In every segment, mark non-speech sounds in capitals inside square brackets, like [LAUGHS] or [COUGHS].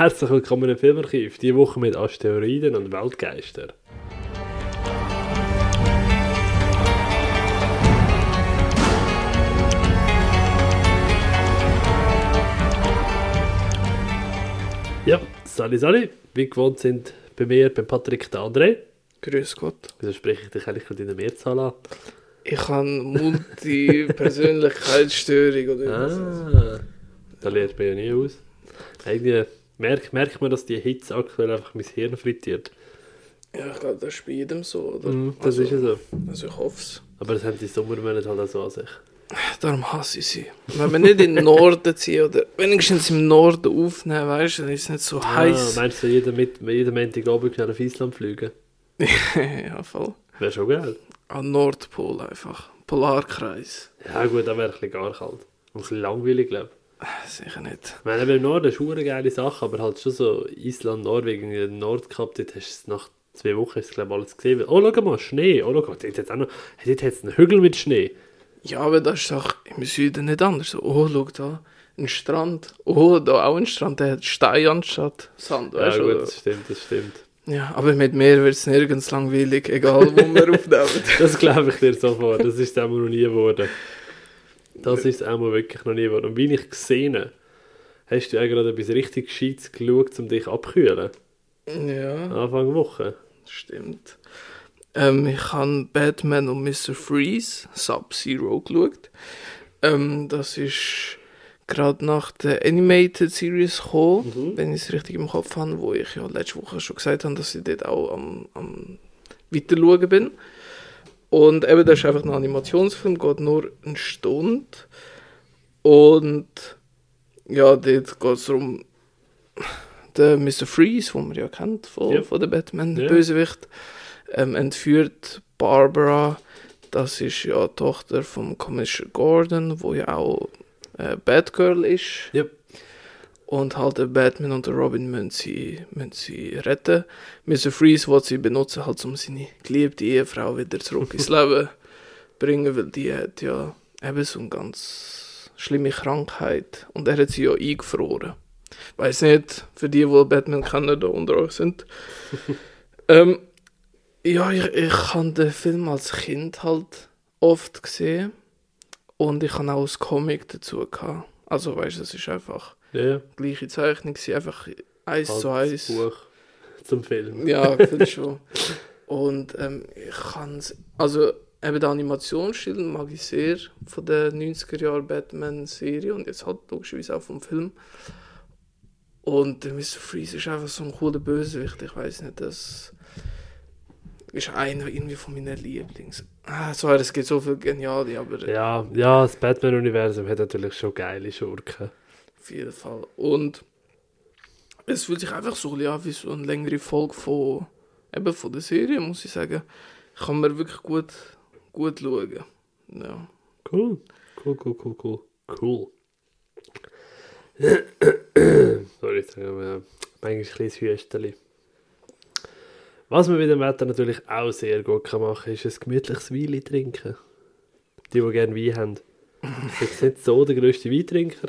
Herzlich willkommen im Filmarchiv, diese Woche mit Asteroiden und Weltgeister. Ja, Sali Sali, wie gewohnt sind bei mir, beim Patrick der André. Grüß Gott. Wieso spreche ich dich eigentlich gerade in der Mehrzahl an? Ich habe Multi-Persönlichkeitsstörung oder Ah, irgendwas. da lernt man ja nie aus. Irgendwie merkt, merkt man, dass die Hitze aktuell einfach mein Hirn frittiert. Ja, ich glaube, das ist bei jedem so, oder? Mhm, das also, ist ja so. Also ich hoffe es. Aber das haben die Sommermonate halt auch so an sich. Darum hasse ich sie. Wenn wir nicht in den Norden ziehen oder wenigstens im Norden aufnehmen, weißt du, dann ist es nicht so Ah, heiß. meinst du, jeden, mit, jeden Montagabend schnell auf Island fliegen? [LAUGHS] ja, voll. Wäre schon geil. An Nordpol einfach. Polarkreis. Ja gut, dann wäre ein bisschen gar kalt. Und ein bisschen langweilig, glaube ich. Sicher nicht. Ich meine, im Norden ist eine geile Sache, aber halt schon so Island, Norwegen, Nordkap, dort hast du es nach zwei Wochen du, glaube alles gesehen. Oh, schau mal, Schnee. Oh, schau mal, dort hat es auch noch, dort hat's einen Hügel mit Schnee. Ja, aber das ist doch im Süden nicht anders. Oh, schau da, ein Strand. Oh, da auch ein Strand, der hat Stein anstatt Sand, Ja weißt du? gut, oder? das stimmt, das stimmt. Ja, aber mit mir wird es nirgends langweilig, egal wo wir [LAUGHS] aufnehmen. Das glaube ich dir sofort. Das ist es auch noch nie geworden. Das ist es auch mal wirklich noch nie geworden. Und wie ich gesehen habe, hast du ja gerade etwas richtig Gescheites geschaut, um dich abkühlen. Ja, Anfang Woche. stimmt. Ähm, ich habe Batman und Mr. Freeze, Sub-Zero, geschaut. Ähm, das ist gerade nach der Animated Series gekommen, Mhm. wenn ich es richtig im Kopf habe, wo ich ja letzte Woche schon gesagt habe, dass ich dort auch am, am Weiterschauen bin. Und eben, das ist einfach ein Animationsfilm, geht nur eine Stunde. Und ja, dort geht es darum, der Mr. Freeze, den man ja kennt von, Ja. von der Batman, Ja. Bösewicht, ähm, entführt Barbara. Das ist ja Tochter vom Commissioner Gordon, wo ja auch äh, Batgirl ist. Ja. Und halt der Batman und der Robin müssen sie, müssen sie retten. Mr. Freeze will sie benutzen, halt, um seine geliebte Ehefrau wieder zurück ins [LAUGHS] Leben bringen, weil die hat ja eben so eine ganz schlimme Krankheit und er hat sie ja eingefroren. Weiß nicht, für die, die Batman kennen, da unter euch sind. [LAUGHS] ähm, ja, ich, ich habe den Film als Kind halt oft gesehen und ich habe auch ein Comic dazu gehabt. Also weißt du, es ist einfach Ja, gleiche Zeichnung, sie einfach eins zu eins. Buch zum Film. Ja, finde ich [LAUGHS] schon. Und ähm, ich kann es, also eben der Animationsstil mag ich sehr von der 90er Jahre Batman-Serie und jetzt halt logischerweise auch vom Film. Und der Mr. Freeze ist einfach so ein cooler Bösewicht, ich weiß nicht, das ist einer irgendwie von meinen Lieblings. Ah, sorry, es gibt so viel Geniale, aber Ja, ja, das Batman-Universum hat natürlich schon geile Schurken. Auf jeden Fall. Und es fühlt sich einfach so ein an wie so eine längere Folge von, eben von der Serie, muss ich sagen. Kann man wirklich gut, gut schauen. Ja. Cool. Cool, cool, cool, cool. Cool. Sorry, jetzt haben ein kleines Hüsteli. Was man mit dem Wetter natürlich auch sehr gut kann machen ist ein gemütliches Wein trinken. Die, die gerne Wein haben. Ich bin jetzt nicht so der grösste Weintrinker,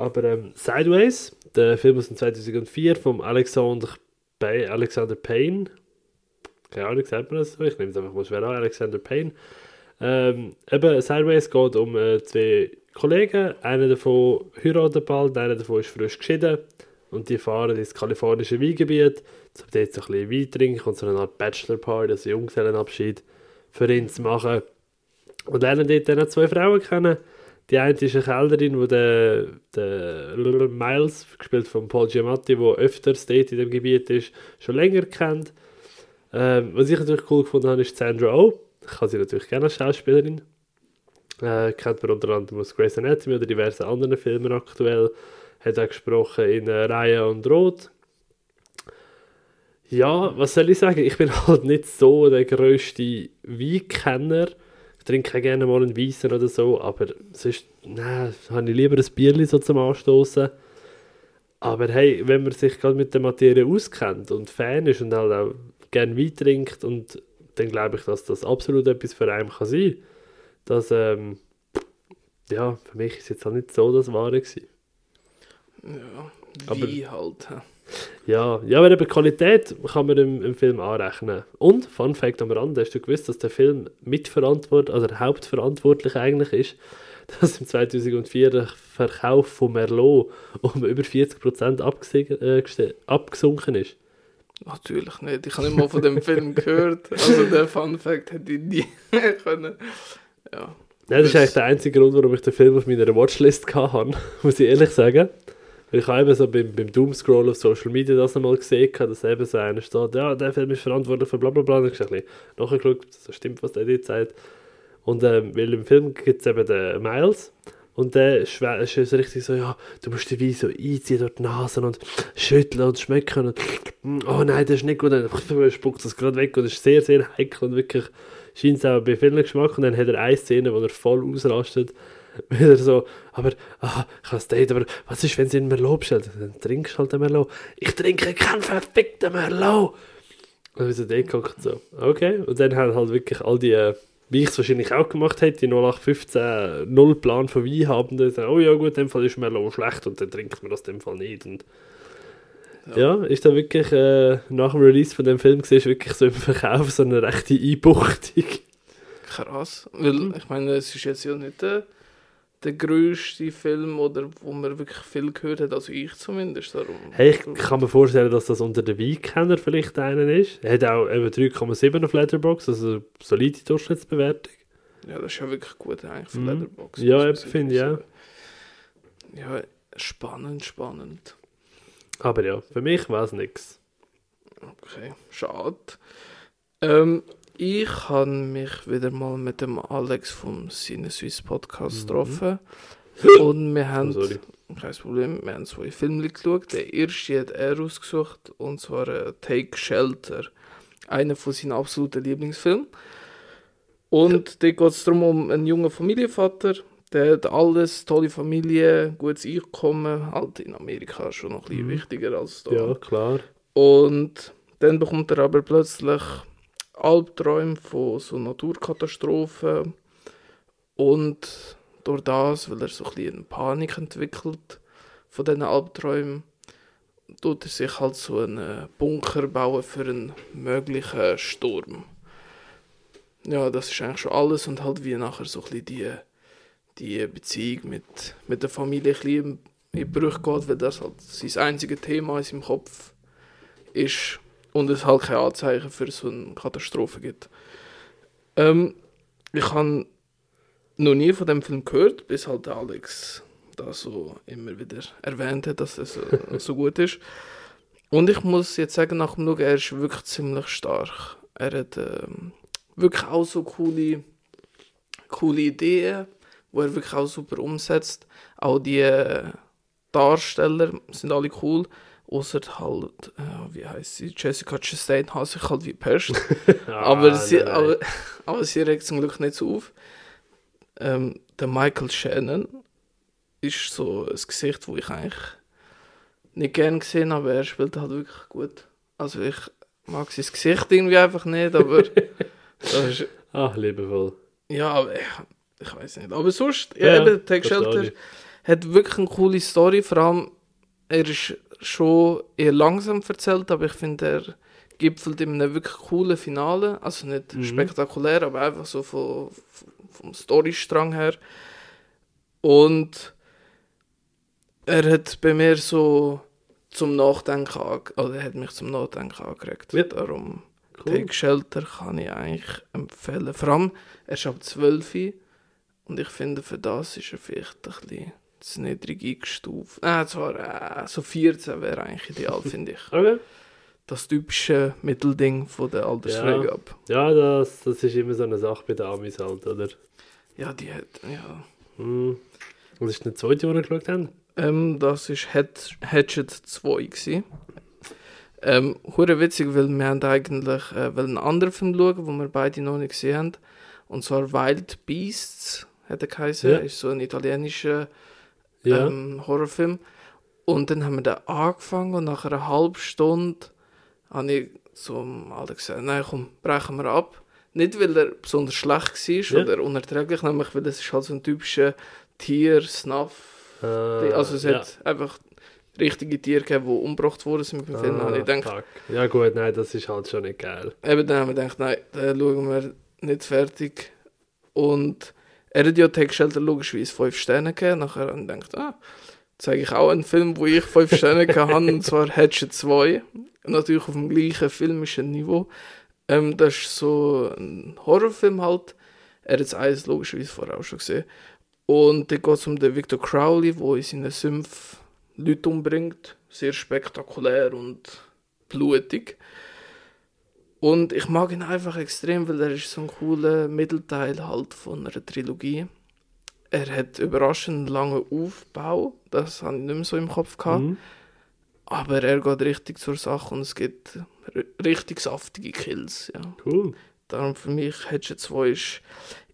aber ähm, Sideways, der Film aus dem 2004 von Alexander, Alexander Payne. Keine Ahnung, sagt man das so? Ich nehme es einfach mal schwer an, Alexander Payne. Ähm, eben, Sideways geht um äh, zwei Kollegen. Einer davon heiratet bald, einer davon ist frisch geschieden. Und die fahren ins kalifornische Weingebiet, um dort ein bisschen Wein trinken und so eine Art Bachelor-Party, also Junggesellenabschied, für ihn zu machen. Und lernen dort dann zwei Frauen kennen. Die eine ist eine Kellnerin, die der, der Miles, gespielt von Paul Giamatti, der öfters dort in dem Gebiet ist, schon länger kennt. Ähm, was ich natürlich cool gefunden habe, ist Sandra Oh. Ich habe sie natürlich gerne als Schauspielerin. Äh, kennt man unter anderem aus Grey's Anatomy oder diversen anderen Filmen aktuell. Hat auch gesprochen in äh, Reihe und Rot. Ja, was soll ich sagen? Ich bin [LAUGHS] halt nicht so der grösste Weinkenner. Ich trinke auch gerne mal einen Weissen oder so, aber sonst nein, habe ich lieber ein Bierchen so zum Anstoßen. Aber hey, wenn man sich gerade mit der Materie auskennt und Fan ist und halt auch gerne Wein trinkt, und dann glaube ich, dass das absolut etwas für einen kann sein. Das, ähm, ja, für mich ist jetzt halt nicht so das Wahre gewesen. Ja, Aber- wie halt. Ja, ja, aber eben Qualität kann man im, im Film anrechnen. Und, Fun Fact am Rande, hast du gewusst, dass der Film mitverantwortlich, also der Hauptverantwortliche eigentlich ist, [LAUGHS] dass im 2004 der Verkauf von Merlot um über 40% abgese- äh, abgesunken ist? Natürlich nicht. Ich habe nicht mal von dem Film [LAUGHS] gehört. Also der Fun Fact hätte ich nie [LAUGHS] können. Ja. Ja, das ist eigentlich der einzige Grund, warum ich den Film auf meiner Watchlist hatte, muss ich ehrlich sagen. Ich habe eben so beim, beim Doomscroll auf Social Media das einmal gesehen, dass eben so einer steht, ja, der Film ist verantwortlich für bla bla bla. Habe ich ein bisschen nachgeschaut, das stimmt, was der dort sagt. Und ähm, weil im Film gibt es eben den Miles und der ist so richtig so, ja, du musst den Wein so einziehen durch die Nase und schütteln und schmecken und oh nein, das ist nicht gut, dann [LAUGHS] spuckt das gerade weg und ist sehr, sehr heikel und wirklich scheint es auch bei vielen Geschmack und dann hat er eine Szene, wo er voll ausrastet, wieder so, aber ah, ich habe Date, aber was ist, wenn sie einen Merlot bestellt? Dann trinkst du halt den Merlot. Ich trinke keinen verfickten Merlot! Und wie so dort guckt so, okay. Und dann haben halt wirklich all die, äh, wie ich es wahrscheinlich auch gemacht hätte, die 0815 null Plan von Wein haben, die sagen, oh ja gut, in dem Fall ist Merlot schlecht und dann trinkt man das in dem Fall nicht. Und ja, ist da wirklich äh, nach dem Release von dem Film gesehen, wirklich so im Verkauf so eine rechte Einbuchtung. Krass. Weil, Mhm. ich meine, es ist jetzt ja nicht der, der grösste Film, oder wo man wirklich viel gehört hat, also ich zumindest. Darum. Hey, ich kann mir vorstellen, dass das unter den Weinkenner vielleicht einer ist. Er hat auch eben 3,7 auf Letterboxd, also eine solide Durchschnittsbewertung. Ja, das ist ja wirklich gut eigentlich für Mhm. Leatherbox. Ja, eben, finde ich sagen. Ja, spannend, spannend. Aber ja, für mich war es nichts. Okay, schade. Ähm, ich habe mich wieder mal mit dem Alex vom Cine Swiss Podcast Mhm. getroffen. [COUGHS] Und wir haben, Oh, kein Problem, wir haben zwei Filme geschaut. Der erste hat er ausgesucht, und zwar äh, Take Shelter. Einer von seinen absoluten Lieblingsfilmen. Und da geht es darum, um einen jungen Familienvater, der hat alles, tolle Familie, gutes Einkommen, halt in Amerika schon noch ein bisschen Mhm. wichtiger als da. Ja, klar. Und dann bekommt er aber plötzlich Albträume von so Naturkatastrophen. Und durch das, weil er so ein bisschen eine Panik entwickelt von diesen Albträumen, tut er sich halt so einen Bunker bauen für einen möglichen Sturm. Ja, das ist eigentlich schon alles und halt wie nachher so ein bisschen die, die Beziehung mit, mit der Familie ein bisschen in Brüche geht, weil das halt sein einziges Thema in seinem Kopf ist und es halt kein Anzeichen für so eine Katastrophe gibt. Ähm, ich habe noch nie von dem Film gehört, bis halt Alex da so immer wieder erwähnt hat, dass es so, [LAUGHS] so gut ist. Und ich muss jetzt sagen, nach dem Schauen, er ist wirklich ziemlich stark. Er hat ähm, wirklich auch so coole, coole Ideen, wo er wirklich auch super umsetzt. Auch die äh, Darsteller sind alle cool. Außer halt, äh, wie heißt sie? Jessica Chastain hasse ich halt wie Pest. [LAUGHS] aber, Ah, sie, nein, nein. aber, aber sie regt zum Glück nicht so auf. Ähm, der Michael Shannon ist so ein Gesicht, wo ich eigentlich nicht gern gesehen habe, aber er spielt halt wirklich gut. Also ich mag sein Gesicht irgendwie einfach nicht, aber [LAUGHS] ist, Ach, liebevoll. ja, aber ich, ich weiß nicht. Aber sonst, ja, Ja, eben, verstehe Shelter hat wirklich eine coole Story, vor allem er ist schon eher langsam erzählt, aber ich finde, er gipfelt in einem wirklich coolen Finale. Also nicht Mhm. spektakulär, aber einfach so von, vom Storystrang her. Und er hat bei mir so zum Nachdenken ange oder er hat mich zum Nachdenken angeregt. Ja. Darum Cool. Take Shelter kann ich eigentlich empfehlen. Vor allem, er ist ab 12 Uhr und ich finde, für das ist er vielleicht ein bisschen zu niedrig eingestuft. Äh, zwar äh, so 14 wäre eigentlich ideal, [LAUGHS] finde ich. Okay. Das typische Mittelding von der Altersfreigabe. Ja, das, das ist immer so eine Sache bei den Amis halt, oder? Ja. die hat, ja. Hm. Was ist der zweite, den wir geschaut haben? Ähm, das war Hatch Hatchet 2. Gewesen. Ähm, hure witzig, weil wir haben eigentlich äh, einen anderen Film schauen, den wir beide noch nicht gesehen haben. Und zwar Wild Beasts, hat er geheißen. Ja. Ist so ein italienischer Ja. ähm, Horrorfilm. Und dann haben wir da angefangen und nach einer halben Stunde habe ich zum Alex gesagt, nein komm, brechen wir ab. Nicht, weil er besonders schlecht war Ja. oder unerträglich, nämlich weil es ist halt so ein typischer Tier-Snuff. Äh, also es ja. hat einfach richtige Tiere gegeben, die umgebracht worden sind mit dem Film. habe ich gedacht, Ah, fuck. Ja gut, nein, das ist halt schon nicht geil. Eben dann haben wir gedacht, nein, den schauen wir nicht fertig. Und er hat ja Tag Shelter logischerweise 5 Sterne gegeben. Nachher habe ich gedacht, ah, zeige ich auch einen Film, wo ich 5 Sterne habe, und zwar Hatchet 2. Und natürlich auf dem gleichen filmischen Niveau. Ähm, das ist so ein Horrorfilm halt. Er hat es eins logischerweise vorher auch schon gesehen. Und dann geht es um den Victor Crowley, der in seinen Sümpfen Leute umbringt. Sehr spektakulär und blutig. Und ich mag ihn einfach extrem, weil er ist so ein cooler Mittelteil halt von einer Trilogie. Er hat überraschend langen Aufbau, das habe ich nicht mehr so im Kopf gehabt. Mhm. Aber er geht richtig zur Sache und es gibt richtig saftige Kills. Ja. Cool. Darum für mich Hatchet 2 ist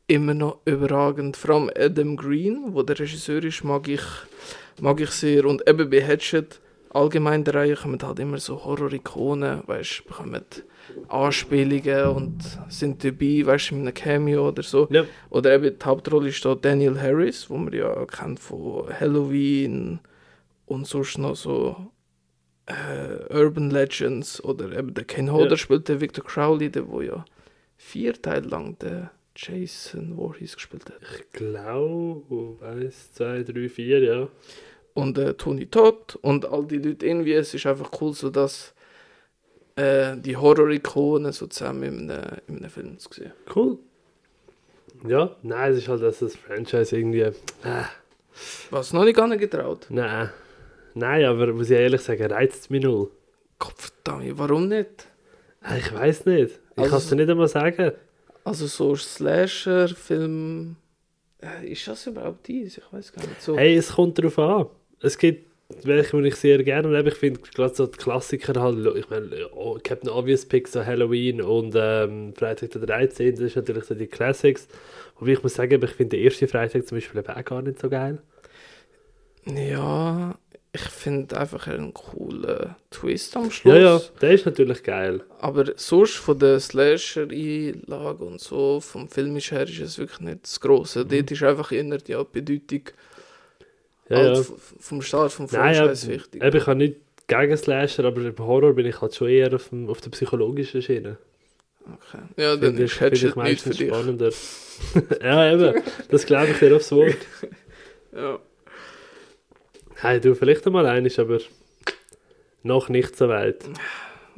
immer noch überragend. Vor allem Adam Green, wo der Regisseur ist, mag ich, mag ich sehr. Und eben bei Hatchet, allgemein der Reihe, kommen halt immer so Horror-Ikonen, weißt du, bekommen Anspielungen und sind dabei, weißt du, mit einem Cameo oder so. Ja. Oder eben die Hauptrolle ist da Daniel Harris, wo man ja kennt von Halloween und sonst noch so äh, Urban Legends oder eben der Ken Hodder Ja. spielt der Victor Crowley, der wo ja vier Teile lang der Jason Voorhees gespielt hat. Ich glaube, eins, zwei, drei, vier, ja. Und äh, Tony Todd und all die Leute irgendwie, es ist einfach cool, so dass äh, die Horror-Ikonen so zusammen in einem, in einem Film zu sehen. Cool. Ja, nein, es ist halt, dass das Franchise irgendwie. Äh, Was noch nicht gar nicht getraut. nein. Nein, aber muss ich ehrlich sagen, reizt es mich null. Gottverdammt, warum nicht? Äh, Ich weiß nicht. Ich Also- kann es dir nicht einmal sagen. Also so Slasher-Film. Äh, ist das überhaupt dies? Ich weiß gar nicht. So. Hey, es kommt darauf an. Es gibt welche, ich sehr gerne habe. Ich finde gerade so die Klassiker halt, ich meine, oh, Captain Obvious Pick, so Halloween und ähm, Freitag der 13. Das ist natürlich so die Classics. Wobei ich muss sagen, ich finde den ersten Freitag zum Beispiel auch gar nicht so geil. Ja, ich finde einfach einen coolen Twist am Schluss. Ja, ja, der ist natürlich geil. Aber sonst von der Slasher-Einlage und so, vom filmischen her, ist es wirklich nicht das Grosse. Mhm. Dort ist einfach eher die Bedeutung Ja, halt ja. vom Start, vom Franchise wichtig. eben, ich habe nicht gegen Slasher, aber im Horror bin ich halt schon eher auf, dem, auf der psychologischen Schiene. Okay. Ja, dann ist Hatchet nicht für dich. spannender. [LAUGHS] ja, eben, das glaube ich dir aufs Wort. [LAUGHS] Ja. Hey, du vielleicht einmal eines, aber noch nicht so weit.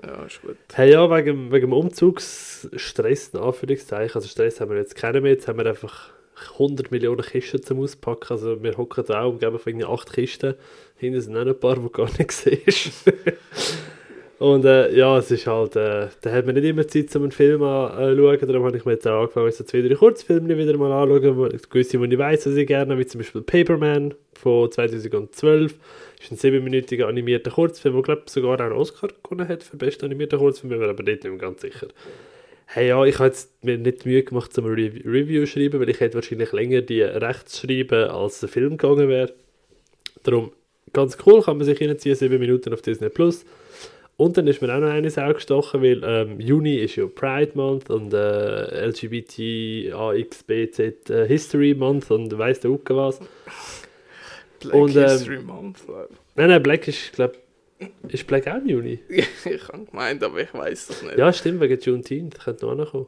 ja, ist gut. Hey, ja, wegen, wegen dem Umzugsstress, in Anführungszeichen, also Stress haben wir jetzt keinen mehr, jetzt haben wir einfach 100 Millionen Kisten zum Auspacken, also wir hocken da auch umgeben von irgendwie 8 Kisten, hinten sind auch ein paar, die gar nicht [LAUGHS] siehst. Und äh, ja, es ist halt, äh, da hat man nicht immer Zeit, um einen Film anzuschauen, darum habe ich mir jetzt angefangen, so zwei, drei Kurzfilme wieder mal anzuschauen, wo, gewisse, die ich weiss, was ich gerne wie zum Beispiel Paperman von 2012, das ist ein siebenminütiger animierter Kurzfilm, der glaube sogar auch einen Oscar gewonnen hat für den besten animierten Kurzfilm, ich bin aber nicht mehr ganz sicher. Hey ja, ich habe mir nicht Mühe gemacht, zum Re Review zu schreiben, weil ich hätte wahrscheinlich länger die rechts schreiben, als der Film gegangen wäre. Darum, ganz cool, kann man sich reinziehen, sieben Minuten auf Disney+. Plus. Und dann ist mir auch noch eines aufgestochen, weil ähm, Juni ist ja Pride Month und äh, LGBTAXBZ äh, History Month und weiss der Ucke was. Black Und, ähm, History Month. Nein, nein, Black ist, glaube ist Black auch im Juni? [LAUGHS] ich habe gemeint, aber ich weiß das nicht. Ja, stimmt, wegen Juneteenth, könnte noch ankommen.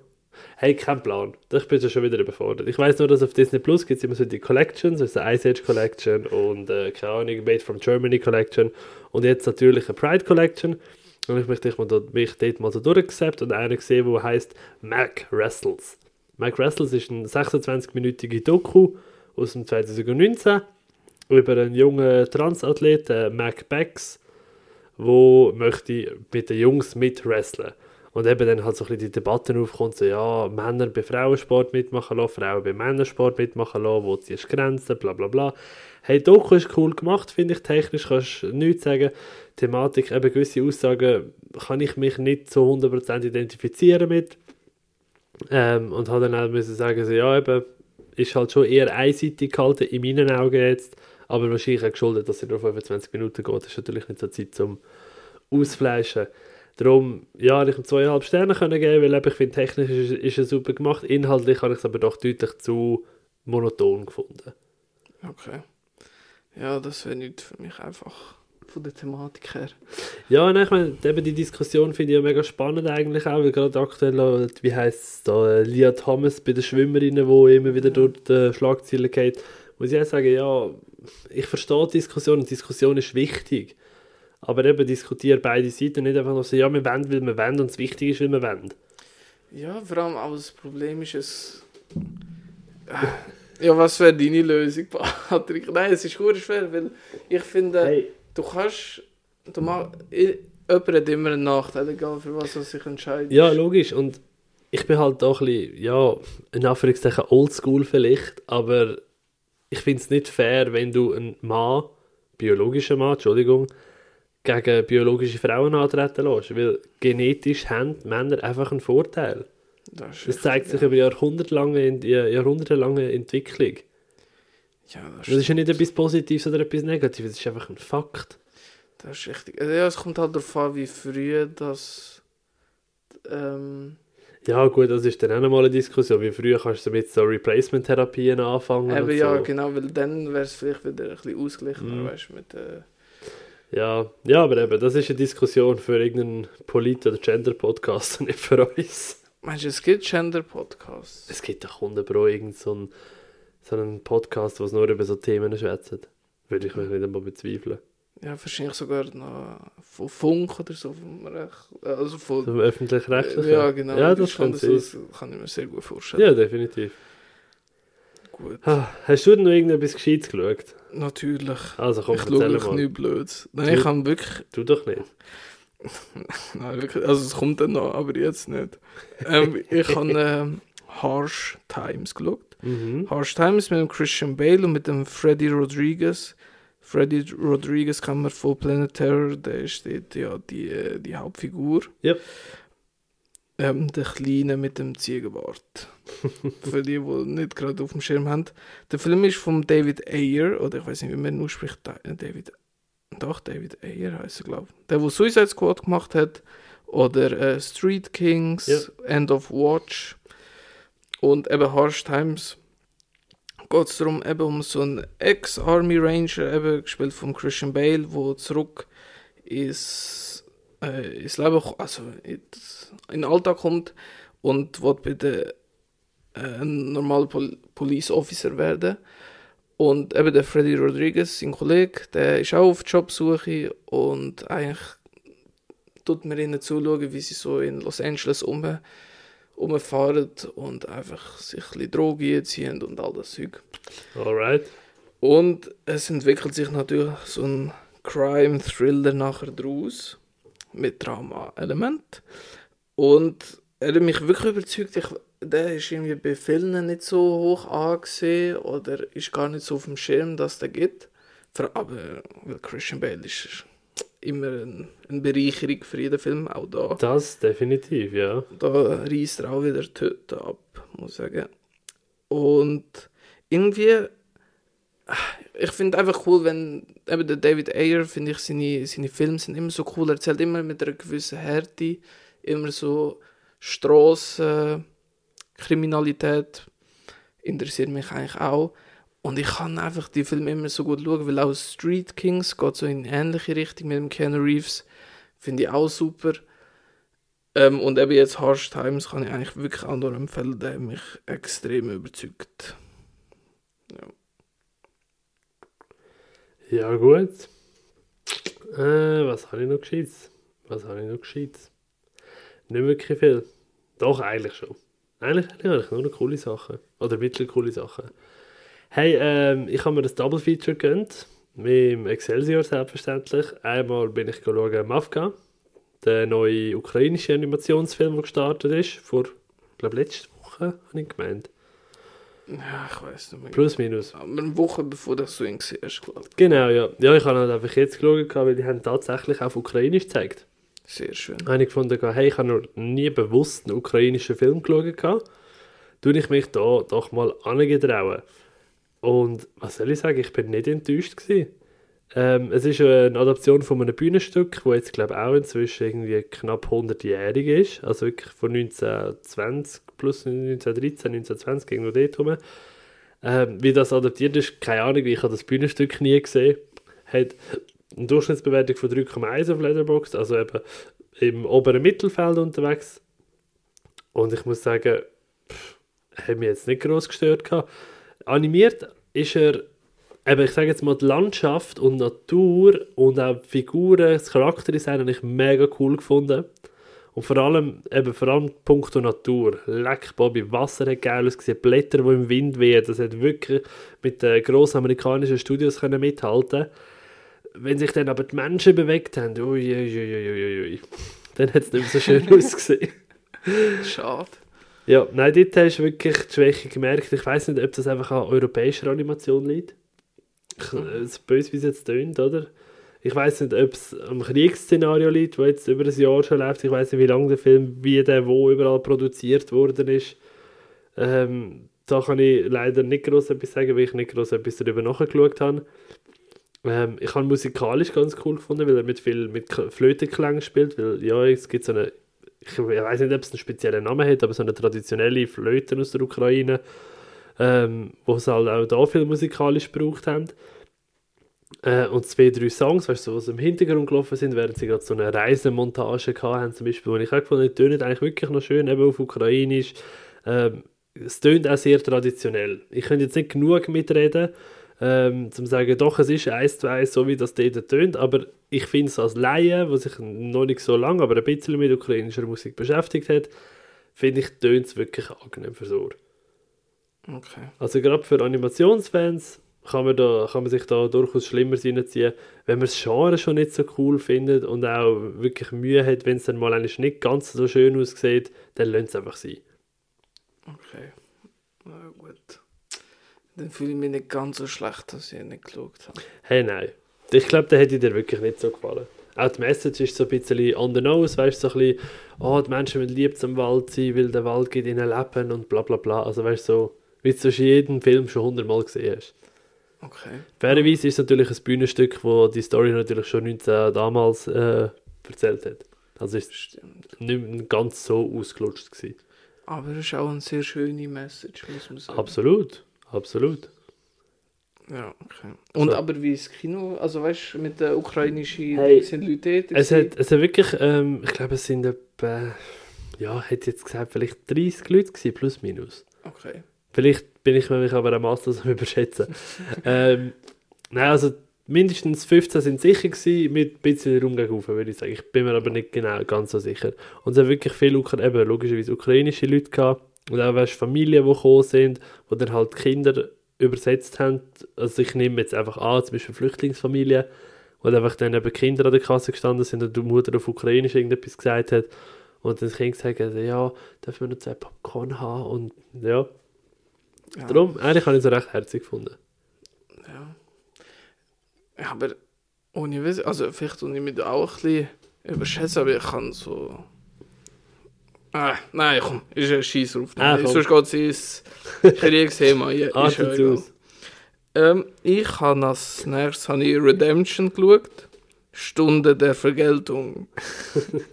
Hey, kein Plan. Ich bin ja schon wieder überfordert. Ich weiß nur, dass auf Disney Plus gibt es immer so die Collections, also Ice Age Collection und äh, keine Ahnung, Made from Germany Collection und jetzt natürlich eine Pride Collection. Und ich möchte mich, mal dort, mich dort mal so durchgesappt und einen gesehen, der heißt Mac Wrestles. Mac Wrestles ist ein 26-minütige Doku aus dem 2019 über einen jungen Transathlet, äh, Mac Becks, wo möchte mit den Jungs mitwresteln. Und eben dann halt so ein bisschen die Debatten aufkommt, so ja, Männer bei Frauensport mitmachen lassen, Frauen bei Männersport mitmachen lassen, wo ziehst Grenzen, bla bla bla. Hey, Doku ist cool gemacht, finde ich, technisch kannst du nichts sagen. Thematik, eben gewisse Aussagen kann ich mich nicht zu 100% identifizieren mit. Ähm, und habe dann auch müssen sagen, so, ja, eben, ist halt schon eher einseitig gehalten, in meinen Augen jetzt, aber wahrscheinlich auch geschuldet, dass er nur 25 Minuten geht. Das ist natürlich nicht so Zeit zum Ausfleischen. Darum, ja, habe ich ihm zweieinhalb Sterne können geben, weil eben, ich finde, technisch ist, ist er super gemacht. Inhaltlich habe ich es aber doch deutlich zu monoton gefunden. Okay. Ja, das wäre nicht für mich einfach. von der Thematik her. Ja, nein, ich meine, eben die Diskussion finde ich ja mega spannend eigentlich auch, weil gerade aktuell, auch, wie heisst es da, äh, Lia Thomas bei den Schwimmerinnen, wo immer wieder durch die Schlagzeilen geht, muss ich auch sagen, ja, ich verstehe die Diskussion und Diskussion ist wichtig. Aber eben diskutiere beide Seiten nicht einfach nur so, ja, wir wollen, weil wir wollen und das Wichtige ist, weil wir wollen. Ja, vor allem auch das Problem ist es. Ja, was wäre deine Lösung, Patrick? Nein, es ist gut schwer, weil ich finde, Hey, du kannst. Du mach, i- jemand hat immer einen Nachteil, egal für was er sich entscheidet. ja, logisch. Und ich bin halt auch ein bisschen, ja, in Anführungszeichen oldschool vielleicht, aber ich finde es nicht fair, wenn du einen Mann, biologischen Mann, Entschuldigung, gegen biologische Frauen antreten lässt. Weil genetisch haben Männer einfach einen Vorteil. das, Das zeigt sich richtig, über jahrhundertelange, jahrhundertelange Entwicklung. ja. Ja, das, Das ist ja nicht etwas Positives oder etwas Negatives, das ist einfach ein Fakt. das ist richtig. Also, ja, es kommt halt darauf an, wie früh das. Ähm, Ja gut, das ist dann auch nochmal eine Diskussion. Wie früher kannst du mit so Replacement-Therapien anfangen eben und ja, so. genau, weil dann wäre es vielleicht wieder ein bisschen ausgeglichener, Mhm. weißt mit. Äh, Ja, ja, aber eben, das ist eine Diskussion für irgendeinen Polit- oder Gender-Podcast, nicht für uns. meinst du, es gibt Gender-Podcasts? Es gibt doch Kunden pro irgend so einen, so einen Podcast, wo es nur über so Themen schwätzt. Würde ich mich nicht einmal bezweifeln. Ja, wahrscheinlich sogar noch von Funk oder so. Vom Recht, also von, So öffentlich-rechtlich. ja, genau. Ja, das kann sein. das kann ich mir sehr gut vorstellen. Ja, definitiv. Gut, Ah, Hast du denn noch irgendetwas Gescheites geschaut? natürlich. Also komm, ich schaue wirklich nichts Blöds. Nein, Du- ich habe wirklich, Du doch nicht. [LAUGHS] nein, wirklich, also es kommt dann noch, aber jetzt nicht. Ähm, ich [LAUGHS] habe ähm, Harsh Times geschaut. Mhm. Harsh Times mit dem Christian Bale und mit dem Freddy Rodriguez. Freddy Rodriguez kann man von Planet Terror, der ist dort ja die, die Hauptfigur. Ja. Ähm, der Kleine mit dem Ziegenbart. [LAUGHS] Für die, die nicht gerade auf dem Schirm haben. Der Film ist von David Ayer, oder ich weiß nicht, wie man ihn ausspricht. Äh, David, doch, David Ayer heißt er, glaube ich. Der, der Suicide Squad gemacht hat. Oder äh, Street Kings, Ja. End of Watch. Und eben Harsh Times geht es darum, eben um so einen Ex-Army Ranger, eben gespielt von Christian Bale, der zurück ins, äh, ins Leben, also ins, in den Alltag kommt und will bei der äh, ein normaler Pol Police Officer werden. Und eben der Freddy Rodriguez, sein Kollege, der ist auch auf Jobsuche und eigentlich tut man ihnen zuschauen, wie sie so in Los Angeles um, rumfahren und einfach sich ein bisschen Drogen einziehen und all das Zeug. Alright. Und es entwickelt sich natürlich so ein Crime-Thriller nachher draus. Mit Drama-Element. Und er hat mich wirklich überzeugt, ich, der ist irgendwie bei vielen nicht so hoch angesehen oder ist gar nicht so auf dem Schirm, dass der. Vor- Aber weil Christian Bale ist immer ein, eine Bereicherung für jeden Film, auch da. Das definitiv, ja. Da reißt er auch wieder die Hütte ab, muss ich sagen. Und irgendwie, ich finde einfach cool, wenn eben der David Ayer, finde ich, seine, seine Filme sind immer so cool. Er erzählt immer mit einer gewissen Härte, immer so Strassen, Kriminalität interessiert mich eigentlich auch. Und ich kann einfach die Filme immer so gut schauen, weil auch Street Kings geht so in ähnliche Richtung mit dem Keanu Reeves. Finde ich auch super. Ähm, und eben jetzt Harsh Times kann ich eigentlich wirklich auch nur empfehlen, der mich extrem überzeugt. Ja, gut. Äh, was habe ich noch Gescheites? Was habe ich noch Gescheites? Nicht wirklich viel. Doch, eigentlich schon. Eigentlich, eigentlich nur coole Sachen. Oder mittelcoole Sachen. Hey, ähm, ich habe mir das Double Feature gegönnt. Mit dem Excelsior selbstverständlich. Einmal bin ich schauen Mafka. Der neue ukrainische Animationsfilm, der gestartet ist. Vor, glaube, letzte Woche, habe ich gemeint. Ja, ich weiß nicht mehr. Plus, minus. Aber eine Woche bevor dass du ihn gesehen hast, glaube ich. Genau, ja. Ja, ich habe halt einfach jetzt geschaut, weil die haben tatsächlich auf Ukrainisch gezeigt. Sehr schön. habe ich gefunden, hey, ich habe noch nie bewusst einen ukrainischen Film geschaut. Tue ich mich da doch mal angetrauen. Und was soll ich sagen, ich bin nicht enttäuscht gewesen. Ähm, es ist eine Adaption von einem Bühnenstück, wo jetzt glaube auch inzwischen irgendwie knapp 100-jährig ist. Also wirklich von 1920 plus 1913, 1920 irgendwo dort rum. Ähm, wie das adaptiert ist, keine Ahnung, ich habe das Bühnenstück nie gesehen. Hat eine Durchschnittsbewertung von 3,1 auf Letterboxd, also eben im oberen Mittelfeld unterwegs. Und ich muss sagen, pff, hat mich jetzt nicht groß gestört gehabt. Animiert ist er, eben, ich sage jetzt mal, die Landschaft und Natur und auch die Figuren, das Charakterdesign habe ich mega cool gefunden. Und vor allem, eben vor allem punkto Natur. Leck, Bobby, Wasser hat geil ausgesehen, Blätter, die im Wind wehen, das hat wirklich mit den grossen amerikanischen Studios können mithalten Wenn sich dann aber die Menschen bewegt haben, ui, ui, ui, ui, ui, dann hat es nicht mehr so schön [LAUGHS] ausgesehen. Schade. Ja, nein, dort hast du wirklich die Schwäche gemerkt. Ich weiß nicht, ob das einfach an europäischer Animation liegt. Ich- äh, So böse, wie es jetzt tönt, oder? Ich weiß nicht, ob es am Kriegsszenario liegt, das jetzt über ein Jahr schon läuft. Ich weiß nicht, wie lange der Film, wie der wo überall produziert worden ist. Ähm, da kann ich leider nicht groß etwas sagen, weil ich nicht groß etwas darüber nachgeschaut habe. Ähm, ich habe musikalisch ganz cool gefunden, weil er mit viel mit Flötenklang spielt. Weil ja, es gibt so eine, ich weiß nicht, ob es einen speziellen Namen hat, aber so eine traditionelle Flöte aus der Ukraine, ähm, wo sie halt auch da viel musikalisch gebraucht haben. Äh, und zwei, drei Songs, weißt du, so, im Hintergrund gelaufen sind, während sie gerade so eine Reisemontage hatten, zum Beispiel, wo ich auch gefunden habe, die eigentlich wirklich noch schön, eben auf Ukrainisch. Ähm, es tönt auch sehr traditionell. Ich könnte jetzt nicht genug mitreden, ähm, zum zu sagen, doch, es ist eins zu eins, so wie das dort tönt, aber ich finde es als Laie, der sich noch nicht so lange, aber ein bisschen mit ukrainischer Musik beschäftigt hat, finde ich, tönt es wirklich angenehm fürs Ohr. Okay. Also gerade für Animationsfans kann man, da, kann man sich da durchaus Schlimmeres reinziehen. Wenn man das Genre schon nicht so cool findet und auch wirklich Mühe hat, wenn es dann mal eigentlich nicht ganz so schön aussieht, dann lasst es einfach sein. Okay. Na gut. Dann fühle ich mich nicht ganz so schlecht, dass ich ihn nicht geschaut habe. Hey, nein. Ich glaube, der hätte dir wirklich nicht so gefallen. Auch die Message ist so ein bisschen on the nose, weißt du, so ein bisschen, oh, die Menschen müssen lieb zum Wald sein, weil der Wald gibt ihnen Leben und bla bla bla. Also weißt du, so, wie du es in jedem Film schon hundertmal gesehen hast. Okay. Fairerweise ist es natürlich ein Bühnenstück, wo die Story natürlich schon 19 damals äh, erzählt hat. Also ist Stimmt. nicht ganz so ausgelutscht gewesen. Aber es ist auch eine sehr schöne Message, muss man sagen. Absolut, absolut. Ja, okay. Und So. aber wie das Kino, also weißt du, mit der ukrainischen Hey, sind Leute dort? Es hat, es hat wirklich, ähm, ich glaube, es sind etwa, ja, hätte jetzt gesagt, vielleicht 30 Leute gewesen, plus minus. Okay. Vielleicht bin ich mich aber am Master überschätzen. [LAUGHS] ähm, nein, also mindestens 15 sind sicher gewesen, mit ein bisschen Raum gegen würde ich sagen. Ich bin mir aber nicht genau ganz so sicher. Und es hat wirklich viele, eben, logischerweise ukrainische Leute gehabt. Und auch weißt, Familien, die gekommen sind, wo dann halt die Kinder übersetzt haben. Also ich nehme jetzt einfach an, zum Beispiel Flüchtlingsfamilien, wo dann einfach dann eben Kinder an der Kasse gestanden sind und die Mutter auf Ukrainisch irgendetwas gesagt hat. Und dann das Kind gesagt hat, ja, dürfen wir noch zwei Popcorn haben? Und ja, Ja. Darum, eigentlich habe ich es recht herzig gefunden. Ja. ja aber ohne Wissen, also vielleicht tue ich mich auch ein bisschen überschätzen, aber ich kann so. Ah, nein, komm, ist ein Scheiß drauf. Ah, sonst geht es ins Kriegsthema. [LAUGHS] Ja, ist aus. Ähm, ich habe als nächstes habe ich Redemption geschaut. Stunde der Vergeltung.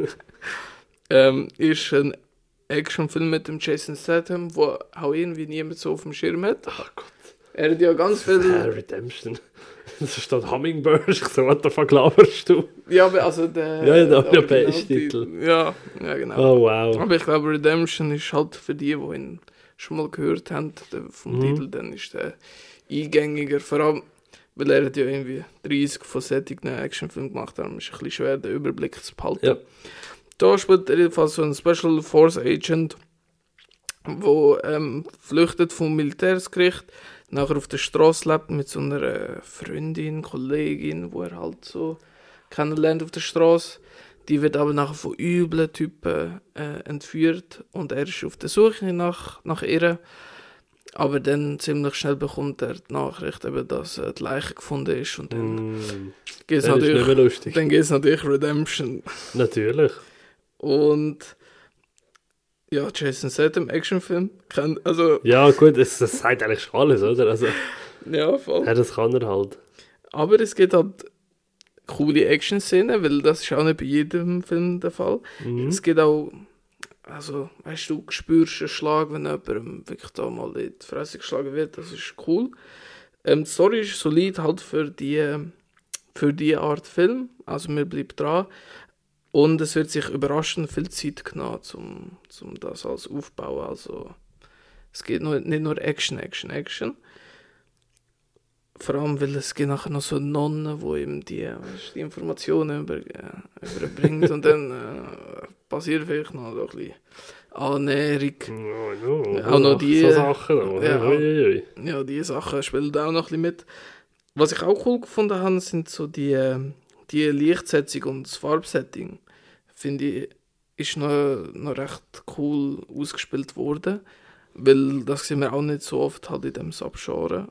[LAUGHS] ähm, ist ein Actionfilm mit dem Jason Statham, wo auch irgendwie niemand so auf dem Schirm hat. Ach Gott, Er hat ja ganz viel. Redemption. [LAUGHS] Da steht Hummingbird. [LAUGHS] Ich so, what the fuck laberst du? Ja, aber also der. Ja, der Originaltitel. Originaltitel. Ja, ja, genau. Oh, wow. Aber ich glaube, Redemption ist halt für die, die ihn schon mal gehört haben, der, vom Mhm. Titel, dann ist der eingängiger. Vor allem, weil er hat ja irgendwie 30 von solchen Actionfilmen gemacht, darum ist es ein bisschen schwer, den Überblick zu behalten. Ja. Da spielt er jedenfalls so ein Special Force Agent, wo ähm, flüchtet vom Militärsgericht, nachher auf der Straße lebt mit so einer äh, Freundin, Kollegin, wo er halt so kennenlernt auf der Straße. Die wird aber nachher von üblen Typen äh, entführt und er ist auf der Suche nach, nach ihr. Aber dann ziemlich schnell bekommt er die Nachricht, eben, dass äh, die Leiche gefunden ist und dann Mm, geht es natürlich, natürlich Redemption. Natürlich. Und ja, Jason Statham, Actionfilm, kann, also Ja, gut, das, das sagt eigentlich schon alles, oder? Also, ja, voll. ja, das kann er halt. Aber es gibt halt coole Action-Szenen, weil das ist auch nicht bei jedem Film der Fall. Mhm. Es gibt auch, also, weißt du, du spürst einen Schlag, wenn jemandem wirklich da mal in die Fresse geschlagen wird, das ist cool. Ähm, die Story ist solid halt für die, für diese Art Film. Also mir bleibt dran. Und es wird sich überraschend viel Zeit genommen, um, um das alles aufzubauen. Also es geht nur, nicht nur Action, Action, Action. Vor allem, weil es gibt nachher noch so Nonnen, die ihm die, weißt, die Informationen über, äh, überbringt und dann äh, passiert vielleicht noch so ein bisschen Annäherung. No, no. Auch noch die- So Sachen. noch. Ja. Ui, ui. Ja, die Sachen spielen auch noch ein bisschen mit. Was ich auch cool gefunden habe, sind so die, äh, die Lichtsetzung und das Farbsetting. Finde ich, ist noch, noch recht cool ausgespielt worden. Weil das sehen wir auch nicht so oft halt in dem Subgenre.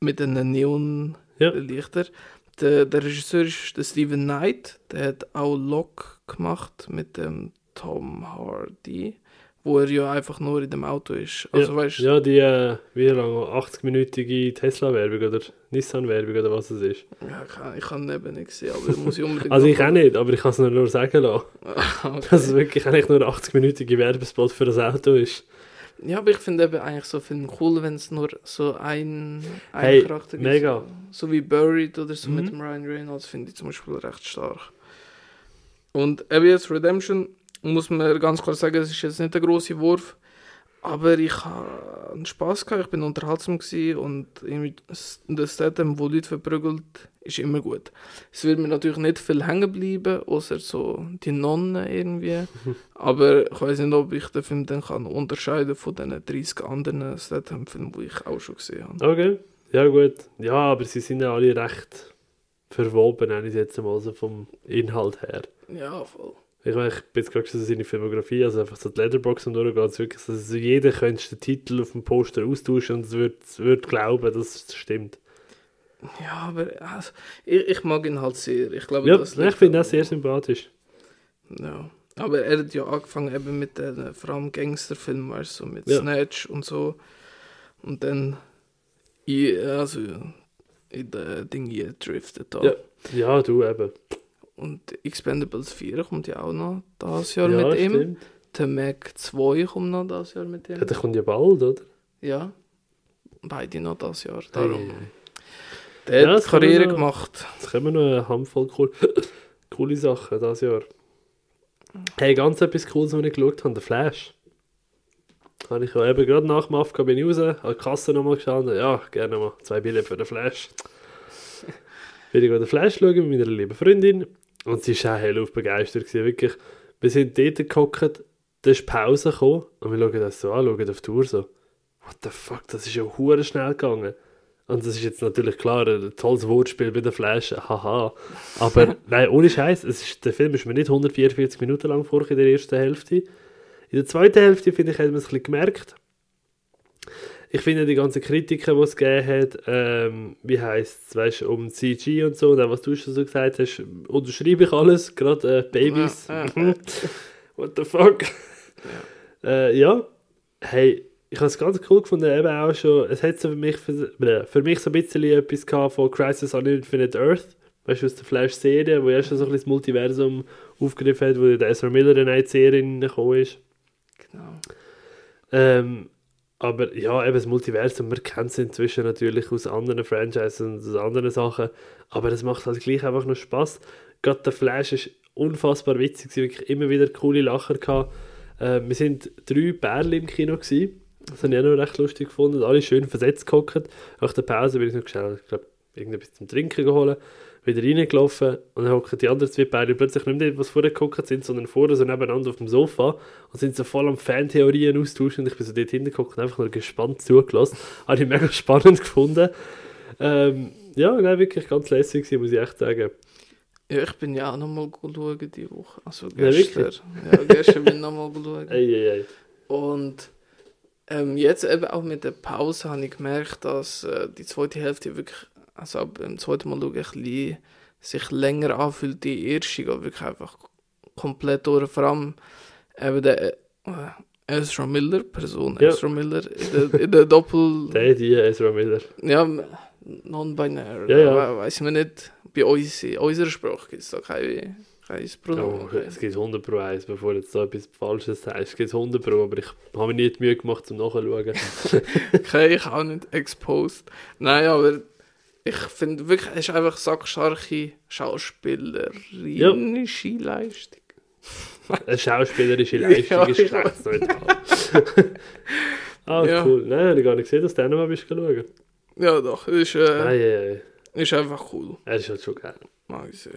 Mit den Neonlichtern. Ja. Der, der Regisseur ist der Steven Knight. Der hat auch Lock gemacht mit dem Tom Hardy. Wo er ja einfach nur in dem Auto ist. Also weißt Ja, die, äh, wie lange, 80-minütige Tesla-Werbung oder Nissan-Werbung oder was es ist. Ja, ich, ihn eben nicht gesehen, aber muss ich unbedingt [LAUGHS] Also ich auch nicht, aber ich kann es nur, sagen lassen, okay. dass es wirklich eigentlich nur ein 80-minütige Werbespot für das Auto ist. Ja, aber ich finde eben eigentlich so Film cool, wenn es nur so ein, ein Hey, Charakter gibt. mega. So wie Buried oder so mit Mhm. dem Ryan Reynolds finde ich zum Beispiel recht stark. Und jetzt Redemption, muss man ganz klar sagen, es ist jetzt nicht der große Wurf, aber ich habe einen Spaß gehabt, ich bin unterhaltsam und das Statham, wo Leute verprügelt, ist immer gut. Es wird mir natürlich nicht viel hängen bleiben, außer so die Nonnen irgendwie. [LAUGHS] aber ich weiß nicht, ob ich den Film dann kann unterscheiden von den 30 anderen Statham-Filmen, die ich auch schon gesehen habe. Okay, ja gut. Ja, aber sie sind ja alle recht verwoben, nenne ich jetzt mal so vom Inhalt her. Ja, voll. Ich meine, ich bin jetzt gerade so seine Filmografie, also einfach so die Letterbox und durchgehen, es wirklich, also jeder könnte den Titel auf dem Poster austauschen und es wird, es wird glauben, dass es stimmt. Ja, aber also, ich, ich mag ihn halt sehr. Ich glaube, Ja, das ich finde das sehr sympathisch. Ja. Aber er hat ja angefangen eben mit den vor allem Gangsterfilmen, weißt du, so mit Ja. Snatch und so. Und dann i- also in den Ding gedriftet da. Ja. Ja, du eben. Und Expendables 4 kommt ja auch noch das Jahr ja, mit ihm. stimmt. Der Mac 2 kommt noch das Jahr mit ihm. Ja, der kommt ja bald, oder? Ja. Beide noch das Jahr. Darum. hey. Der Ja, hat das Karriere noch- gemacht. Jetzt kommen noch eine Handvoll cool, [COUGHS] coole Sachen dieses Jahr. Hey, ganz etwas Cooles, was ich geschaut habe, der Flash. Habe ich ja eben gerade nach dem Afka bin ich raus, an die Kasse nochmal gestanden. Ja, gerne mal zwei Billionen für den Flash. [LAUGHS] Bin ich den Flash schauen mit meiner lieben Freundin. Und sie war auch hellauf begeistert. Gewesen, wirklich. Wir sind dort gehockt, da ist Pause gekommen und wir schauen das so an, schauen auf die Uhr so. What the fuck, das ist ja hure schnell gegangen. Und das ist jetzt natürlich klar, ein tolles Wortspiel bei der Flash, haha. Aber [LAUGHS] nein, ohne Scheiß, der Film ist mir nicht 144 Minuten lang vor in der ersten Hälfte. In der zweiten Hälfte, finde ich, hat man es ein bisschen gemerkt. Ich finde die ganzen Kritiken, die es gegeben hat, ähm, wie heisst es, weißt du, um CG und so, und auch was du schon so gesagt hast, unterschreibe ich alles, gerade äh, Babys. Ja, ja. Mhm. What the fuck? Äh, ja, hey, ich habe es ganz cool gefunden, eben auch schon, es hat so für mich, für, für mich so ein bisschen etwas gehabt von Crisis on Infinite Earth, weißt du, aus der Flash-Serie, wo ja schon so ein bisschen das Multiversum aufgegriffen hat, wo der Ezra Miller in eine Serie reingekommen ist. Genau. Ähm, aber ja, eben das Multiversum, man kennt es inzwischen natürlich aus anderen Franchises und aus anderen Sachen, aber es macht halt gleich einfach noch Spaß. Gerade der Flash ist unfassbar witzig, wirklich immer wieder coole Lacher gehabt. Äh, wir sind drei Bärli im Kino gewesen. Das habe ich auch noch recht lustig gefunden. Alle schön versetzt gehockt. Nach der Pause bin ich noch schnell, ich glaube, irgendetwas zum Trinken geholt. Wieder reingelaufen und dann hocken die anderen zwei Bärli plötzlich nicht mehr, was vorher gehockt sind, sondern vorher so nebeneinander auf dem Sofa und sind so voll am Fantheorien austauschen. Und ich bin so dort hinten gehockt und einfach nur gespannt zugelassen. [LAUGHS] Habe ich mega spannend gefunden. Ähm, ja, nein, wirklich ganz lässig muss ich echt sagen. Ja, ich bin ja auch nochmal schauen diese Woche. Also gestern. Ja, gestern bin ich nochmal schauen. Ey, ey, ey. Und ähm, jetzt eben auch mit der Pause habe ich gemerkt, dass äh, die zweite Hälfte wirklich, also ab dem zweiten Mal schauen, ein bisschen sich länger anfühlt, die erste geht wirklich einfach komplett durch. Vor allem eben der äh, Ezra Miller, Person Ja. Ezra Miller, in der, in der Doppel... [LAUGHS] Der, die, Ezra Miller. Ja, non-binary. Ja, ja. Weiß man nicht. Bei uns, in unserer Sprache gibt es da kein, kein Pronomen. Oh, es gibt 100 Pro 1, bevor du jetzt da etwas Falsches sagst. Es gibt 100 Pro, aber ich habe mir nie die Mühe gemacht, zum Nachschauen. [LAUGHS] Okay, ich auch nicht exposed. Nein, aber Ich finde wirklich, er ist einfach sackstarke schauspielerische Leistung. [LAUGHS] Eine schauspielerische Leistung Ja, ist neutral. [LAUGHS] ah, Ja. cool. Nein, habe ich gar nicht gesehen, dass du den mal bist schauen. Ja, doch, ist, äh, Nein, ja, ja. ist einfach cool. Er ist halt schon geil. Mag ich sehr.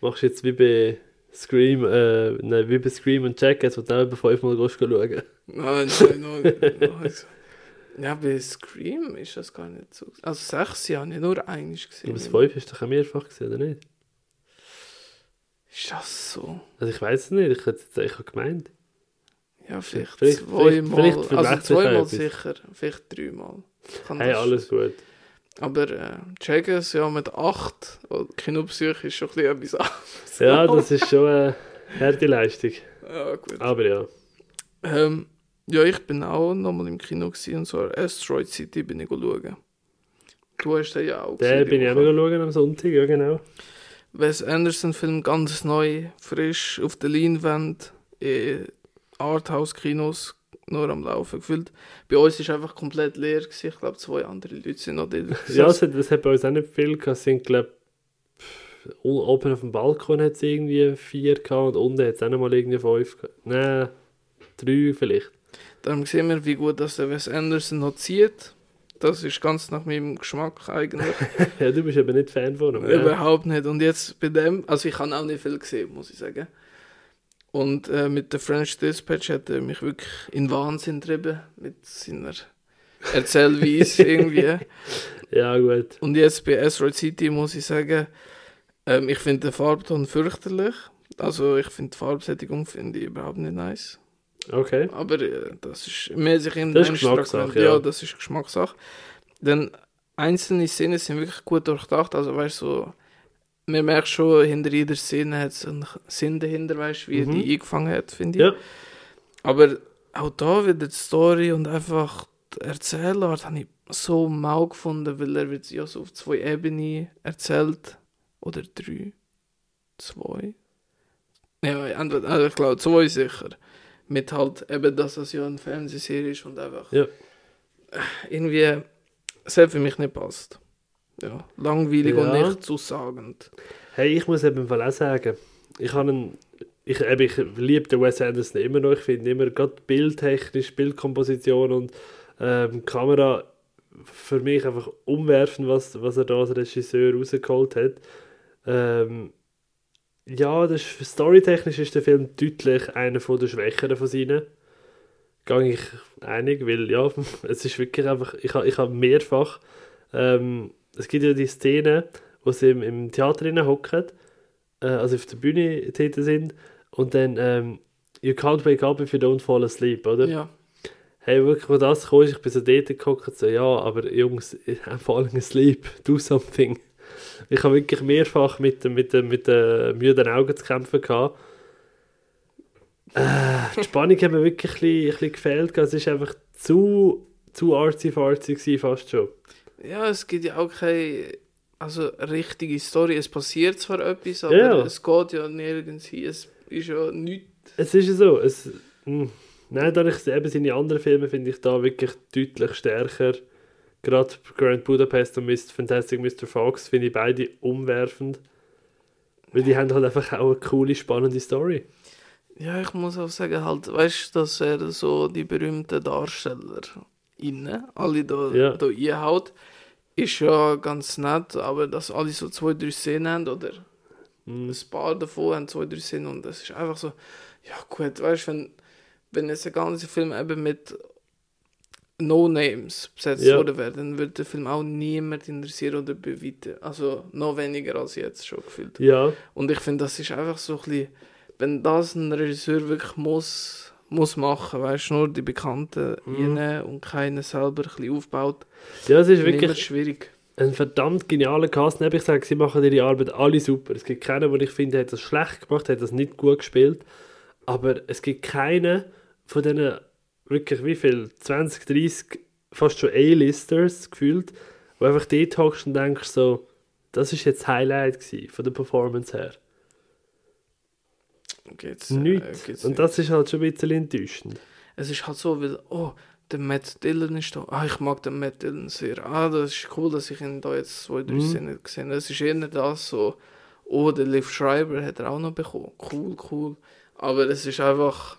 Machst du jetzt wie bei Scream, äh, nein, wie bei Scream und Jackass, wo du auch über fünfmal schauen. Nein, nein, nein. nein. [LAUGHS] Ja, bei Scream ist das gar nicht so. Also sechs Jahre, nicht nur einiges gesehen. Aber das 5 hast du doch auch mehrfach gesehen, oder nicht? Ist das so? Also ich weiß es nicht, ich hätte jetzt ich habe gemeint. Ja, vielleicht, Vielleicht- zweimal. vielleicht- vielleicht also zweimal sicher, vielleicht dreimal. Kann Hey, alles gut. Aber äh, Jaggers, ja, mit acht, oh, Kinopsych ist schon ein bisschen etwas anderes. Ja, [LAUGHS] das ist schon eine harte Leistung. Ja, gut. Aber ja. Ähm, ja, ich bin auch nochmal im Kino gewesen, und zwar Asteroid City bin ich schauen. Du hast den ja auch Den gesehen, bin ich auch schauen am Sonntag, ja genau. Wes Anderson-Film ganz neu, frisch, auf der Leinwand, in Arthouse-Kinos, nur am Laufen gefühlt. Bei uns ist einfach komplett leer gewesen. Ich glaube, zwei andere Leute sind noch dort. [LAUGHS] Ja, es hat, es hat bei uns auch nicht viel gehabt. Es sind, glaube oben auf dem Balkon hat es irgendwie vier gehabt und unten hat es auch noch mal irgendwie fünf gehabt. Nein, drei vielleicht. Darum sehen wir, wie gut dass der Wes Anderson noch zieht. Das ist ganz nach meinem Geschmack eigentlich. [LAUGHS] ja, du bist eben nicht Fan von ihm. Überhaupt nicht. Und jetzt bei dem, also ich habe auch nicht viel gesehen, muss ich sagen. Und äh, mit der French Dispatch hat er mich wirklich in Wahnsinn getrieben mit seiner Erzählweise [LAUGHS] irgendwie. ja, gut. Und jetzt bei Asteroid City muss ich sagen, ähm, ich finde den Farbton fürchterlich. Also ich finde die Farbsättigung finde ich überhaupt nicht nice. Okay. Aber äh, das ist mehr sich in Das ist Geschmackssache, ja. ja. das ist Geschmackssache. Denn einzelne Szenen sind wirklich gut durchdacht. Also weißt du, so, man merkt schon, hinter jeder Szene hat es einen Sinn dahinter, weißt du, wie er Mhm. die eingefangen hat, finde ich. Ja. Aber auch da wieder die Story und einfach die Erzählart habe ich so mau gefunden, weil er wird ja so auf zwei Ebenen erzählt. Oder drei. Zwei. Ja, entweder, also ich glaube zwei sicher. Mit halt eben, dass es ja eine Fernsehserie ist und einfach Ja. irgendwie hat für mich nicht passt. Ja, langweilig und Ja. nicht zusagend. Hey, ich muss eben im Fall auch sagen, ich habe einen, ich, eben, ich liebe den Wes Anderson immer noch. Ich finde immer, gerade bildtechnisch, Bildkomposition und ähm, Kamera für mich einfach umwerfen, was, was er da als Regisseur rausgeholt hat. Ähm, ja, das ist, storytechnisch ist der Film deutlich einer von der Schwächeren von seinen. Gehe ich einig, weil ja, [LAUGHS] es ist wirklich einfach, ich habe ich hab mehrfach, ähm, es gibt ja die Szene, wo sie im, im Theater drinnen hocken, äh, also auf der Bühne tätig sind und dann ähm, You can't wake up if you don't fall asleep, oder? Ja. Hey, wirklich, wo das kam, ich bin so dort gehockt, so, ja, aber Jungs, [LAUGHS] I'm falling asleep, do something. Ich habe wirklich mehrfach mit, dem- mit, dem- mit den müden Augen zu kämpfen gehabt. Äh, die Spannung hat mir wirklich ein bisschen, ein bisschen gefehlt. Es ist einfach zu, zu artsy-fartsy fast schon. Ja, es gibt ja auch keine also richtige Story. Es passiert zwar etwas, aber Ja. es geht ja nirgends hin. Es ist ja nichts. Es ist ja so. Es, mh, nein, da ich eben seine anderen Filme finde ich da wirklich deutlich stärker. Gerade Grand Budapest und Mr. Fantastic Mr. Fox finde ich beide umwerfend. Weil die haben halt einfach auch eine coole, spannende Story. Ja, ich muss auch sagen, halt, weißt du, dass er so die berühmten Darsteller innen, alle da, Ja. da einhaut, ist ja ganz nett, aber dass alle so zwei, drei Szenen haben oder Mhm. ein paar davon haben zwei, drei Szenen und das ist einfach so, ja gut, weißt du, wenn, wenn jetzt der ganze Film eben mit No-Names besetzt Ja. worden wäre, dann würde der Film auch niemand interessieren oder beweiten. Also noch weniger als jetzt schon gefühlt. Ja, Und ich finde, das ist einfach so ein bisschen, wenn das ein Regisseur wirklich muss, muss machen, weißt du, nur die Bekannten Mhm. und keinen selber ein bisschen aufbaut, ja es ist wirklich schwierig. ein verdammt genialer Cast. Ich sage, sie machen ihre Arbeit alle super. Es gibt keinen, wo ich finde, hat das schlecht gemacht, hat das nicht gut gespielt. Aber es gibt keinen von diesen wirklich wie viel, 20, 30, fast schon A-Listers gefühlt, wo einfach dort hockst und denkst so, das ist jetzt Highlight gewesen, von der Performance her. Geht's, Nichts. geht's und nicht. das ist halt schon ein bisschen enttäuschend. Es ist halt so, weil, oh, der Matt Dillon ist da. Ah, ich mag den Matt Dillon sehr. Ah, das ist cool, dass ich ihn da jetzt zwei, drei Mhm. Szenen gesehen habe. Es ist eher das so. Oh, der Liv Schreiber hat er auch noch bekommen. Cool, cool. Aber es ist einfach.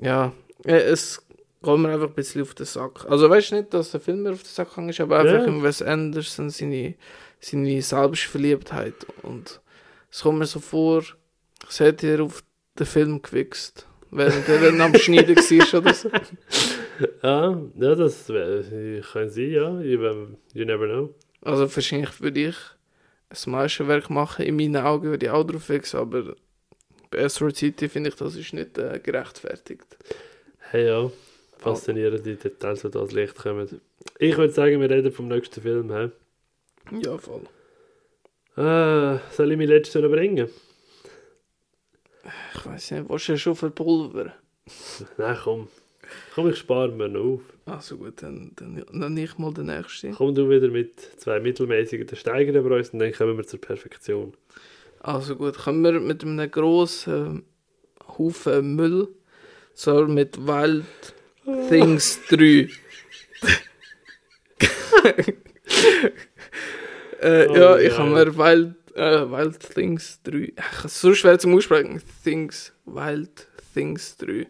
Ja, äh, es geht mir einfach ein bisschen auf den Sack. Also, weißt du nicht, dass der Film mir auf den Sack gegangen ist, aber einfach im Wes Anderson seine, seine Selbstverliebtheit. Und es kommt mir so vor, als hätte er auf den Film gewichst. Während er dann am Schneiden [LAUGHS] war oder so. [LAUGHS] Ja, ja das kann sein, ja. You, you never know. Also wahrscheinlich würde ich ein Meisterwerk machen. In meinen Augen würde ich auch drauf wechseln, aber bei City finde ich, das ist nicht äh, gerechtfertigt. Hey ja, faszinierende Details, die da ans Licht kommen. Ich würde sagen, wir reden vom nächsten Film. He? Ja, voll. Ah, soll ich meinen letzten bringen? Ich weiß nicht, was du schon für Pulver? [LAUGHS] Nein, komm. Komm, ich spare mir noch auf. Also gut, dann, dann, dann nicht mal den nächsten. Komm du wieder mit zwei mittelmäßigen, steigern über uns und dann kommen wir zur Perfektion. Also gut, kommen wir mit einem grossen Haufen Müll, so mit Wild Things 3. [LAUGHS] äh, Oh ja, ich nein. habe mir Wild, äh, Wild Things 3. Ach, so schwer zum Aussprechen. Things, Wild Things 3.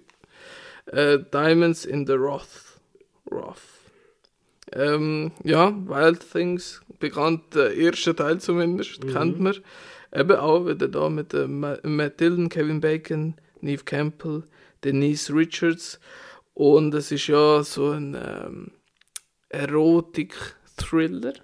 Äh, Diamonds in the Wrath. Wrath. Ähm, ja, Wild Things, bekannt, der erste Teil zumindest, Mhm. kennt man. Eben auch wieder da mit äh, Ma- Matt Dillon, Kevin Bacon, Neve Campbell, Denise Richards. Und es ist ja so ein ähm, Erotik-Thriller.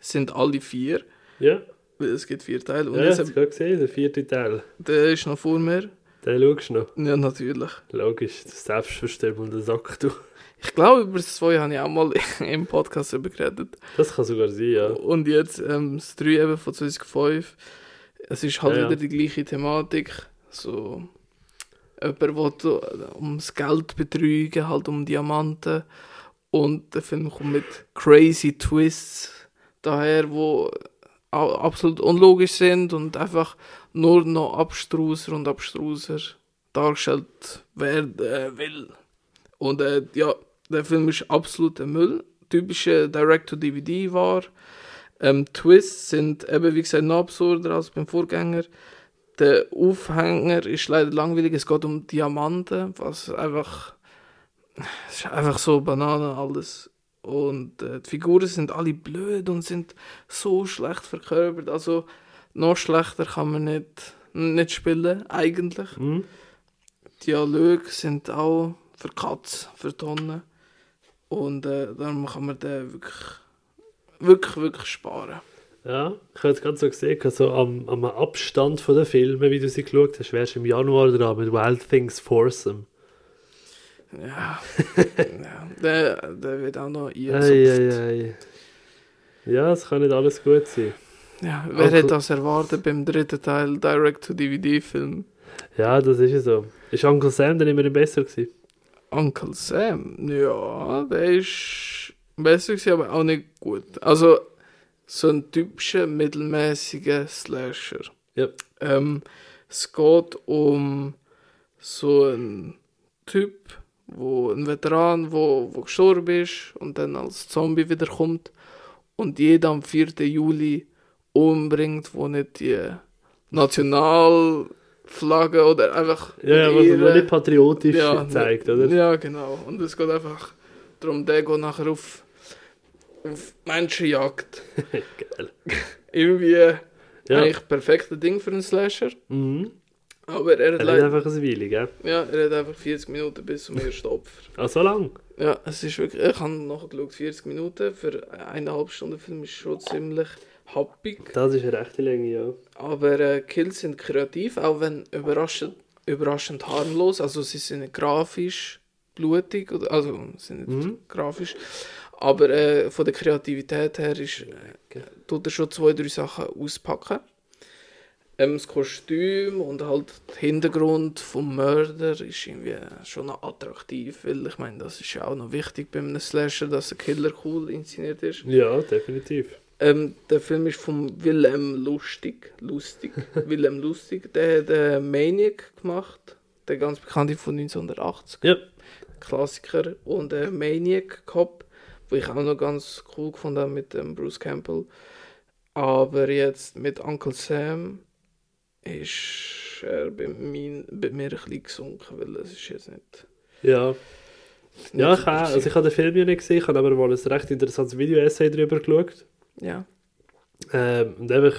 Es sind alle vier, Ja, es gibt vier Teile. Und ja hast du gerade gesehen, der vierte Teil. der ist noch vor mir. Den schaust du noch. Ja, natürlich. Logisch, das selbstverständliche Sack, du. Ich glaube, über das 2 habe ich auch mal [LAUGHS] im Podcast darüber geredet. Das kann sogar sein, ja. Und jetzt ähm, das 3 eben von 2005. Es ist halt Ja, ja. wieder die gleiche Thematik. So, jemand will ums Geld betrügen, halt um Diamanten. Und der Film kommt mit crazy Twists daher, wo absolut unlogisch sind und einfach nur noch abstruser und abstruser dargestellt werden will. Und äh, ja, der Film ist absoluter Müll. Typische Direct-to-DVD war. Ähm, Twists sind eben, wie gesagt, noch absurder als beim Vorgänger. Der Aufhänger ist leider langweilig. Es geht um Diamanten, was einfach. Es ist einfach so Banane alles. Und äh, die Figuren sind alle blöd und sind so schlecht verkörpert. Also, noch schlechter kann man nicht, nicht spielen, eigentlich. Hm? Dialoge sind auch für Katz, für Tonnen. Und äh, darum kann man den wirklich, wirklich, wirklich sparen. Ja, ich habe jetzt gerade so gesehen, so am, am Abstand von den Filmen, wie du sie geschaut hast, wärst du im Januar dran mit Wild Things Foursome. Ja, [LAUGHS] ja der, der wird auch noch Ei, eingezupft. ei, ei. Ja, es kann nicht alles gut sein. Ja, wer hätte das erwartet beim dritten Teil Direct-to-DVD-Film? Ja, das ist es so. Ist Uncle Sam dann immer besser gewesen? Uncle Sam, ja, der ist besser gewesen, aber auch nicht gut. Also, so ein typischer mittelmäßiger Slasher. Ja. Ähm, es geht um so einen Typ, wo ein Veteran, wo, wo gestorben ist und dann als Zombie wiederkommt und jeden am 4. Juli umbringt, wo nicht die Nationalflagge oder einfach Ja, was nicht patriotisch Ja, zeigt, oder? ja, genau. Und es geht einfach darum, der geht nachher auf, auf Menschenjagd. [LAUGHS] Geil. Irgendwie Ja. eigentlich perfekte Ding für einen Slasher. Mhm. Aber er Er hat, leider, einfach ein Weile, gell? ja, er hat einfach 40 Minuten bis zum ersten Opfer. [LAUGHS] Ah, so lang? Ja, es ist wirklich, ich habe nachgeschaut, 40 Minuten für eineinhalb Stunden Film ist schon ziemlich happig. Das ist eine rechte Länge, ja. Aber äh, Kills sind kreativ, auch wenn überraschend, überraschend harmlos. Also sie sind nicht grafisch blutig, also sind nicht Mhm. grafisch. Aber äh, von der Kreativität her ist, äh, tut er schon zwei, drei Sachen auspacken. Ähm, das Kostüm und halt der Hintergrund vom Mörder ist irgendwie schon noch attraktiv, weil ich meine, das ist ja auch noch wichtig bei einem Slasher, dass der Killer cool inszeniert ist. Ja, definitiv. Ähm, der Film ist von Willem Lustig. Lustig. [LAUGHS] Willem Lustig. Der hat äh, Maniac gemacht. Der ganz bekannte von 1980. Ja. Klassiker. Und äh, Maniac Cop, wo ich auch noch ganz cool gefunden mit ähm, Bruce Campbell. Aber jetzt mit Uncle Sam ist er bei, mein, bei mir ein bisschen gesunken, weil es ist jetzt nicht... Ja. nicht Ja, ich, habe, also ich habe den Film ja nicht gesehen, ich habe aber mal ein recht interessantes Video-Essay darüber geschaut. Ja. Ähm, und einfach,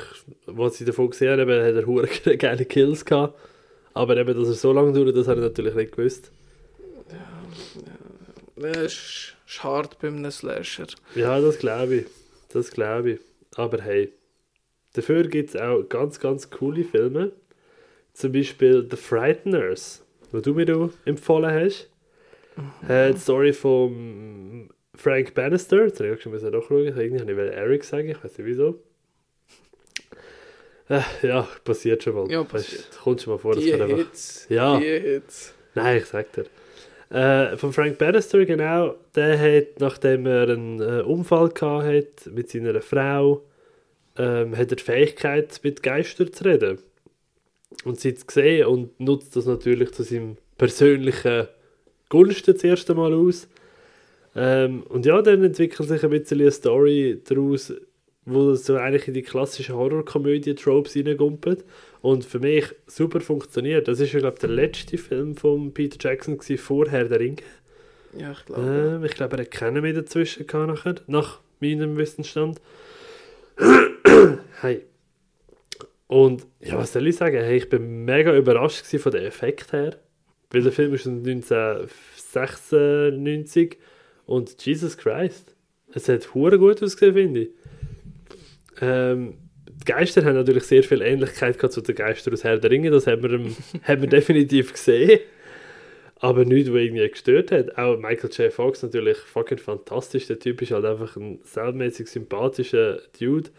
was ich davon gesehen habe, hat er hure [LAUGHS] geile Kills gehabt. Aber eben, dass er so lange dauert, das habe ich natürlich nicht gewusst. Ja, es ist, ist hart bei einem Slasher. Ja, das glaube ich. Das glaube ich. Aber hey, dafür gibt es auch ganz, ganz coole Filme. Zum Beispiel The Frighteners, wo du mir empfohlen hast. Äh, die Story von Frank Bannister. Jetzt habe ich schon müssen nachschauen. Irgendwie habe ich wollte Eric sagen, ich weiß nicht wieso. Äh, ja, passiert schon mal. Ja, Weißt, passiert. kommt schon mal vor, dass Die man einfach Hits. Ja. Die Hits. Nein, ich sag dir. Äh, von Frank Bannister, genau, der hat, nachdem er einen äh, Unfall gehabt hat mit seiner Frau, ähm, hat er die Fähigkeit, mit Geistern zu reden. Und sie es gesehen und nutzt das natürlich zu seinem persönlichen Gunsten das erste Mal aus. Ähm, und ja, dann entwickelt sich ein bisschen eine Story daraus, wo so eigentlich in die klassischen Horrorkomödie-Tropes reingumpelt. Und für mich super funktioniert. Das ist ja, glaube ich, der letzte Film von Peter Jackson gewesen, vorher der Ringe. Ja, ich glaube. Ähm, ich glaube, er hat keinen mehr dazwischen gehabt nachher, nach meinem Wissensstand. hey. Und ja, was soll ich sagen? Hey, ich bin mega überrascht von den Effekt her. Weil der Film ist von 1996 und Jesus Christ. Es hat hure gut ausgesehen, finde ich. Ähm, die Geister haben natürlich sehr viel Ähnlichkeit zu den Geistern aus Herr der Ringe, das haben wir, [LAUGHS] haben wir definitiv gesehen. Aber nichts, was irgendwie gestört hat. Auch Michael J. Fox natürlich fucking fantastisch. Der Typ ist halt einfach ein selbstmäßig sympathischer Dude.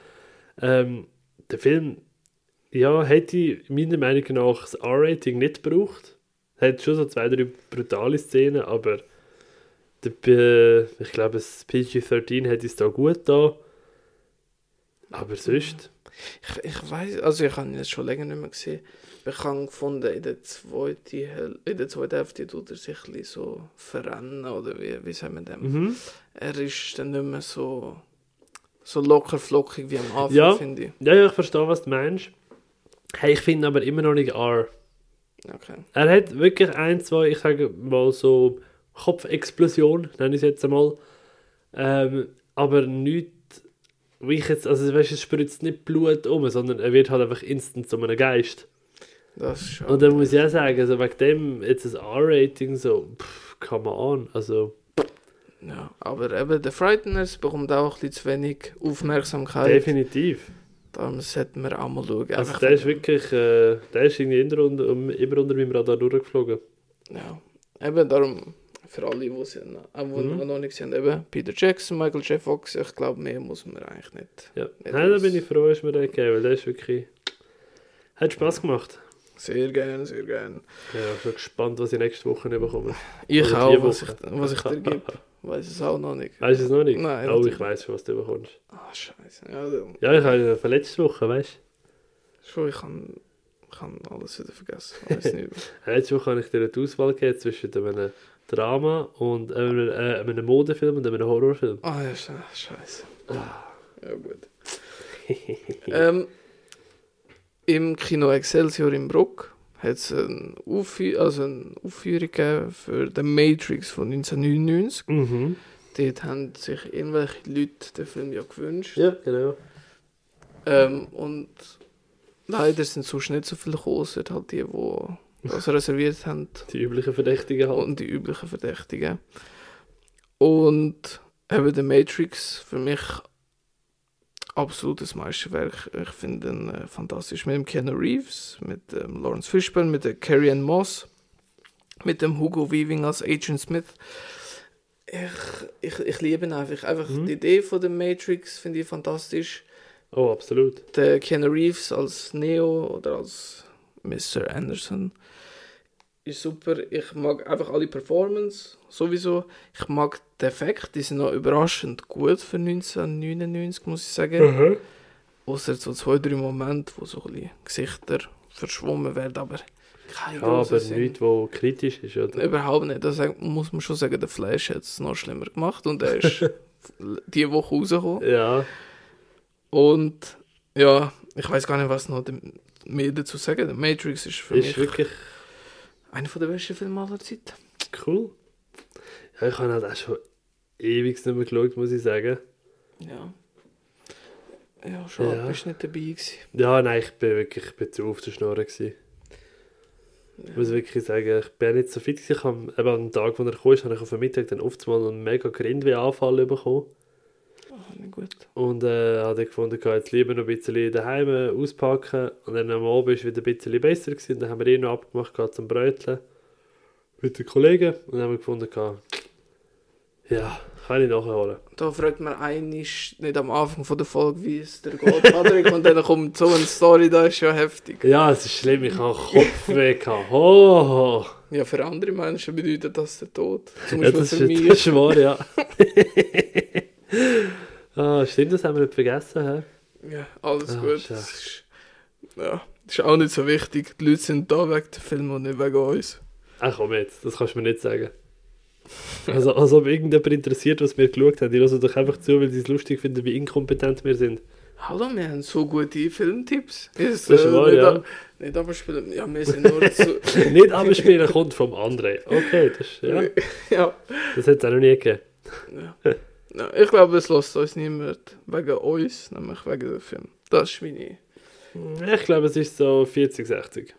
Ähm, der Film, ja, hätte meiner Meinung nach das R-Rating nicht gebraucht. Hat schon so zwei, drei brutale Szenen, aber der, ich glaube, das PG-13 hätte es da gut da. Aber sonst, Ich, ich weiß, also ich habe ihn jetzt schon länger nicht mehr gesehen. Ich habe gefunden, in der zweiten, Häl- in der zweiten Hälfte tut er sich ein bisschen so verrennen, oder wie, wie sagen wir dem? mhm. Er ist dann nicht mehr so, so locker flockig wie am Anfang, Ja. finde ich. ja, ja, ich verstehe, was du meinst. Hey, ich finde aber immer noch nicht R. Okay. Er hat wirklich ein, zwei, ich sage mal so Kopfexplosion, nenne ich es jetzt einmal. Ähm, aber nicht, wie ich jetzt, also weißt, es spritzt nicht Blut um, sondern er wird halt einfach instant zu einem Geist. Das ist schon. Und dann muss ich auch sagen, also wegen dem jetzt ein R-Rating so, pff, come on, also Ja, aber eben, der Frighteners bekommt auch ein bisschen zu wenig Aufmerksamkeit. definitiv. Darum sollten wir auch mal schauen. Also der ist wirklich, äh, der ist irgendwie immer unter, immer unter meinem Radar durchgeflogen. Ja, eben darum, für alle, die es noch, auch die Mhm. noch nicht sind, eben Peter Jackson, Michael J. Fox, ich glaube, mehr muss man eigentlich nicht. Ja, Ja, Nein, da bin ich froh, dass mir den gegeben, weil der ist wirklich, hat Spaß gemacht. Sehr gerne, sehr gerne. Ja, schon gespannt, was ich nächste Woche bekomme. Ich Oder auch, die was ich, was ich dir gebe. [LAUGHS] Weiß es auch noch nicht. Weißt du es noch nicht? Nein, Oh, ich weiß schon, was du bekommst. Ah, scheiße. Ja, dann, Ja, ich habe ja von letzter Woche, weißt schon, ich kann, ich kann alles wieder vergessen. Nicht. du? [LAUGHS] Letzte Woche habe ich dir eine Auswahl gegeben zwischen einem Drama und einem, äh, einem Modefilm und einem Horrorfilm. Ah, ja, sche- scheiße. Ah. Ja, gut. ähm, Im Kino Excelsior in Bruck hat es eine, Aufführung, also eine Aufführung für The Matrix von 1999. Mhm. Dort haben sich irgendwelche Leute den Film ja gewünscht. Ja, genau. Ähm, und leider sind sonst nicht so viele gekommen, halt die, die das reserviert haben. Die üblichen Verdächtigen halt. und die üblichen Verdächtigen. Und eben The Matrix für mich absolutes Meisterwerk. Ich finde ihn äh, fantastisch mit dem Keanu Reeves, mit dem Lawrence Fishburne, mit der Carrie Ann Moss, mit dem Hugo Weaving als Agent Smith. Ich, ich, ich liebe ihn einfach. Einfach Mhm. die Idee von The Matrix finde ich fantastisch. Oh, absolut. Der Keanu Reeves als Neo oder als Mr. Anderson ist super. Ich mag einfach alle Performance sowieso. Ich mag den Effekt, die sind noch überraschend gut für 1999, muss ich sagen. Mhm. Außer so zwei, drei Momente, wo so ein Gesichter verschwommen wird, aber kein Ja, aber Sinn. nichts, wo kritisch ist, oder? Überhaupt nicht. Das muss man schon sagen, der Flash hat es noch schlimmer gemacht und er ist [LAUGHS] diese Woche rausgekommen. Ja, Und ja, ich weiß gar nicht, was noch mehr dazu sagen. Der Matrix ist für ist mich wirklich einer der besten Filme aller Zeiten. cool. Ja, ich habe halt auch schon ewig nicht mehr geschaut, muss ich sagen. Ja. Ja, schade, Ja. bist nicht dabei gewesen. Ja, nein, ich bin wirklich ich bin zu auf der Schnurre gewesen. Ich muss wirklich sagen, ich bin nicht so fit gewesen. Ich habe, eben am Tag, wo er kam, habe ich auf den Mittag dann oft mal einen mega Grindweh-Anfall bekommen. Gut. Und äh, habe dann gefunden, ich jetzt lieber noch ein bisschen daheim auspacken. Und dann am Abend war es wieder ein bisschen besser. Gewesen. Dann haben wir eh noch abgemacht gehabt zum Bröteln mit den Kollegen. Und dann haben wir gefunden, gehabt, ja, kann ich nachholen. Da fragt man einig nicht am Anfang von der Folge, wie es der geht, Patrick, und dann kommt so eine Story, da ist ja heftig. Ja, es ist schlimm, ich habe Kopfweh. Oh, Ja, für andere Menschen bedeutet das der Tod. Zum ja, Beispiel das, für ist, mich. das ist wahr, ja. [LAUGHS] ah, stimmt, das haben wir nicht vergessen. He? Ja, alles Ah, gut. Das ist, ja, das ist auch nicht so wichtig. Die Leute sind da wegen dem Film und nicht wegen uns. Ach komm jetzt, das kannst du mir nicht sagen. Also, als ob irgendjemand interessiert, was wir geschaut haben. Die hören doch einfach zu, weil sie es lustig finden, wie inkompetent wir sind. Hallo, wir haben so gute Filmtipps. Ist, Das ist wahr, nicht, ja. nicht abspielen. Ja, wir sind nur zu. [LAUGHS] nicht abspielen kommt vom anderen. Okay, das, ist- ja, [LAUGHS] ja. das hat es auch noch nie gegeben. ja. [LAUGHS] Ich glaube, es lässt uns niemand wegen uns, nämlich wegen dem Film. Das ist meine. Ich glaube, es ist so 40, 60.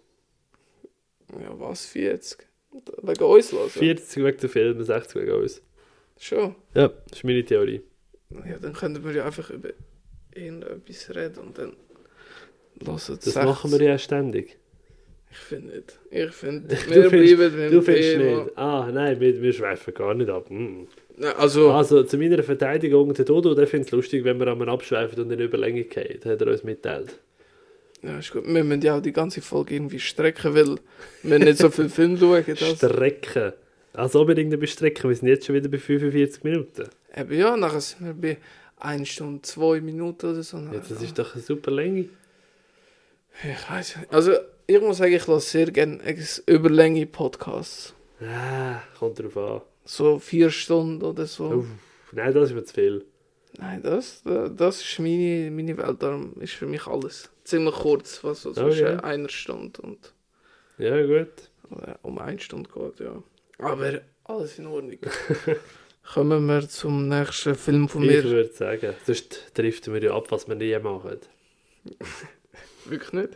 Ja, was, 40? Wegen uns hören? 40 wegen der Filme, 60 wegen uns. Schon. Ja, das ist meine Theorie. Ja, dann könnten wir ja einfach über irgendetwas reden und dann lassen Das machen wir ja ständig. Ich finde nicht. Ich finde, [LAUGHS] wir findest- bleiben beim Du findest Thema. nicht. Ah, nein, wir, wir schweifen gar nicht ab. Mm. Ja, Also, Also, zu meiner Verteidigung, der Dodo, der findet es lustig, wenn wir einmal abschweifen und in Überlänge gehen. Hat er uns mitteilt. ja, ist gut. Wir müssen ja auch die ganze Folge irgendwie strecken, weil wir nicht so viel Film schauen. Das. Strecken. Also unbedingt bestrecken. Wir sind jetzt schon wieder bei 45 Minuten. Eben ja, nachher sind wir bei 1 Stunde 2 Minuten oder so. Jetzt, das ist doch eine super Länge. Ich weiß nicht. Also, ich muss sagen, ich lasse sehr gerne überlänge Podcasts. Ah, kommt drauf an. So vier Stunden oder so. Uff, nein, das ist mir zu viel. Nein, das, das ist meine, meine Welt. Darum ist für mich alles ziemlich kurz, was so Oh, zwischen einer Stunde und Ja, gut. um eine Stunde geht, ja. Aber alles in Ordnung. [LAUGHS] Kommen wir zum nächsten Film von Ich mir. würde sagen, sonst driften wir ja ab, was wir nie machen. [LAUGHS] Wirklich nicht.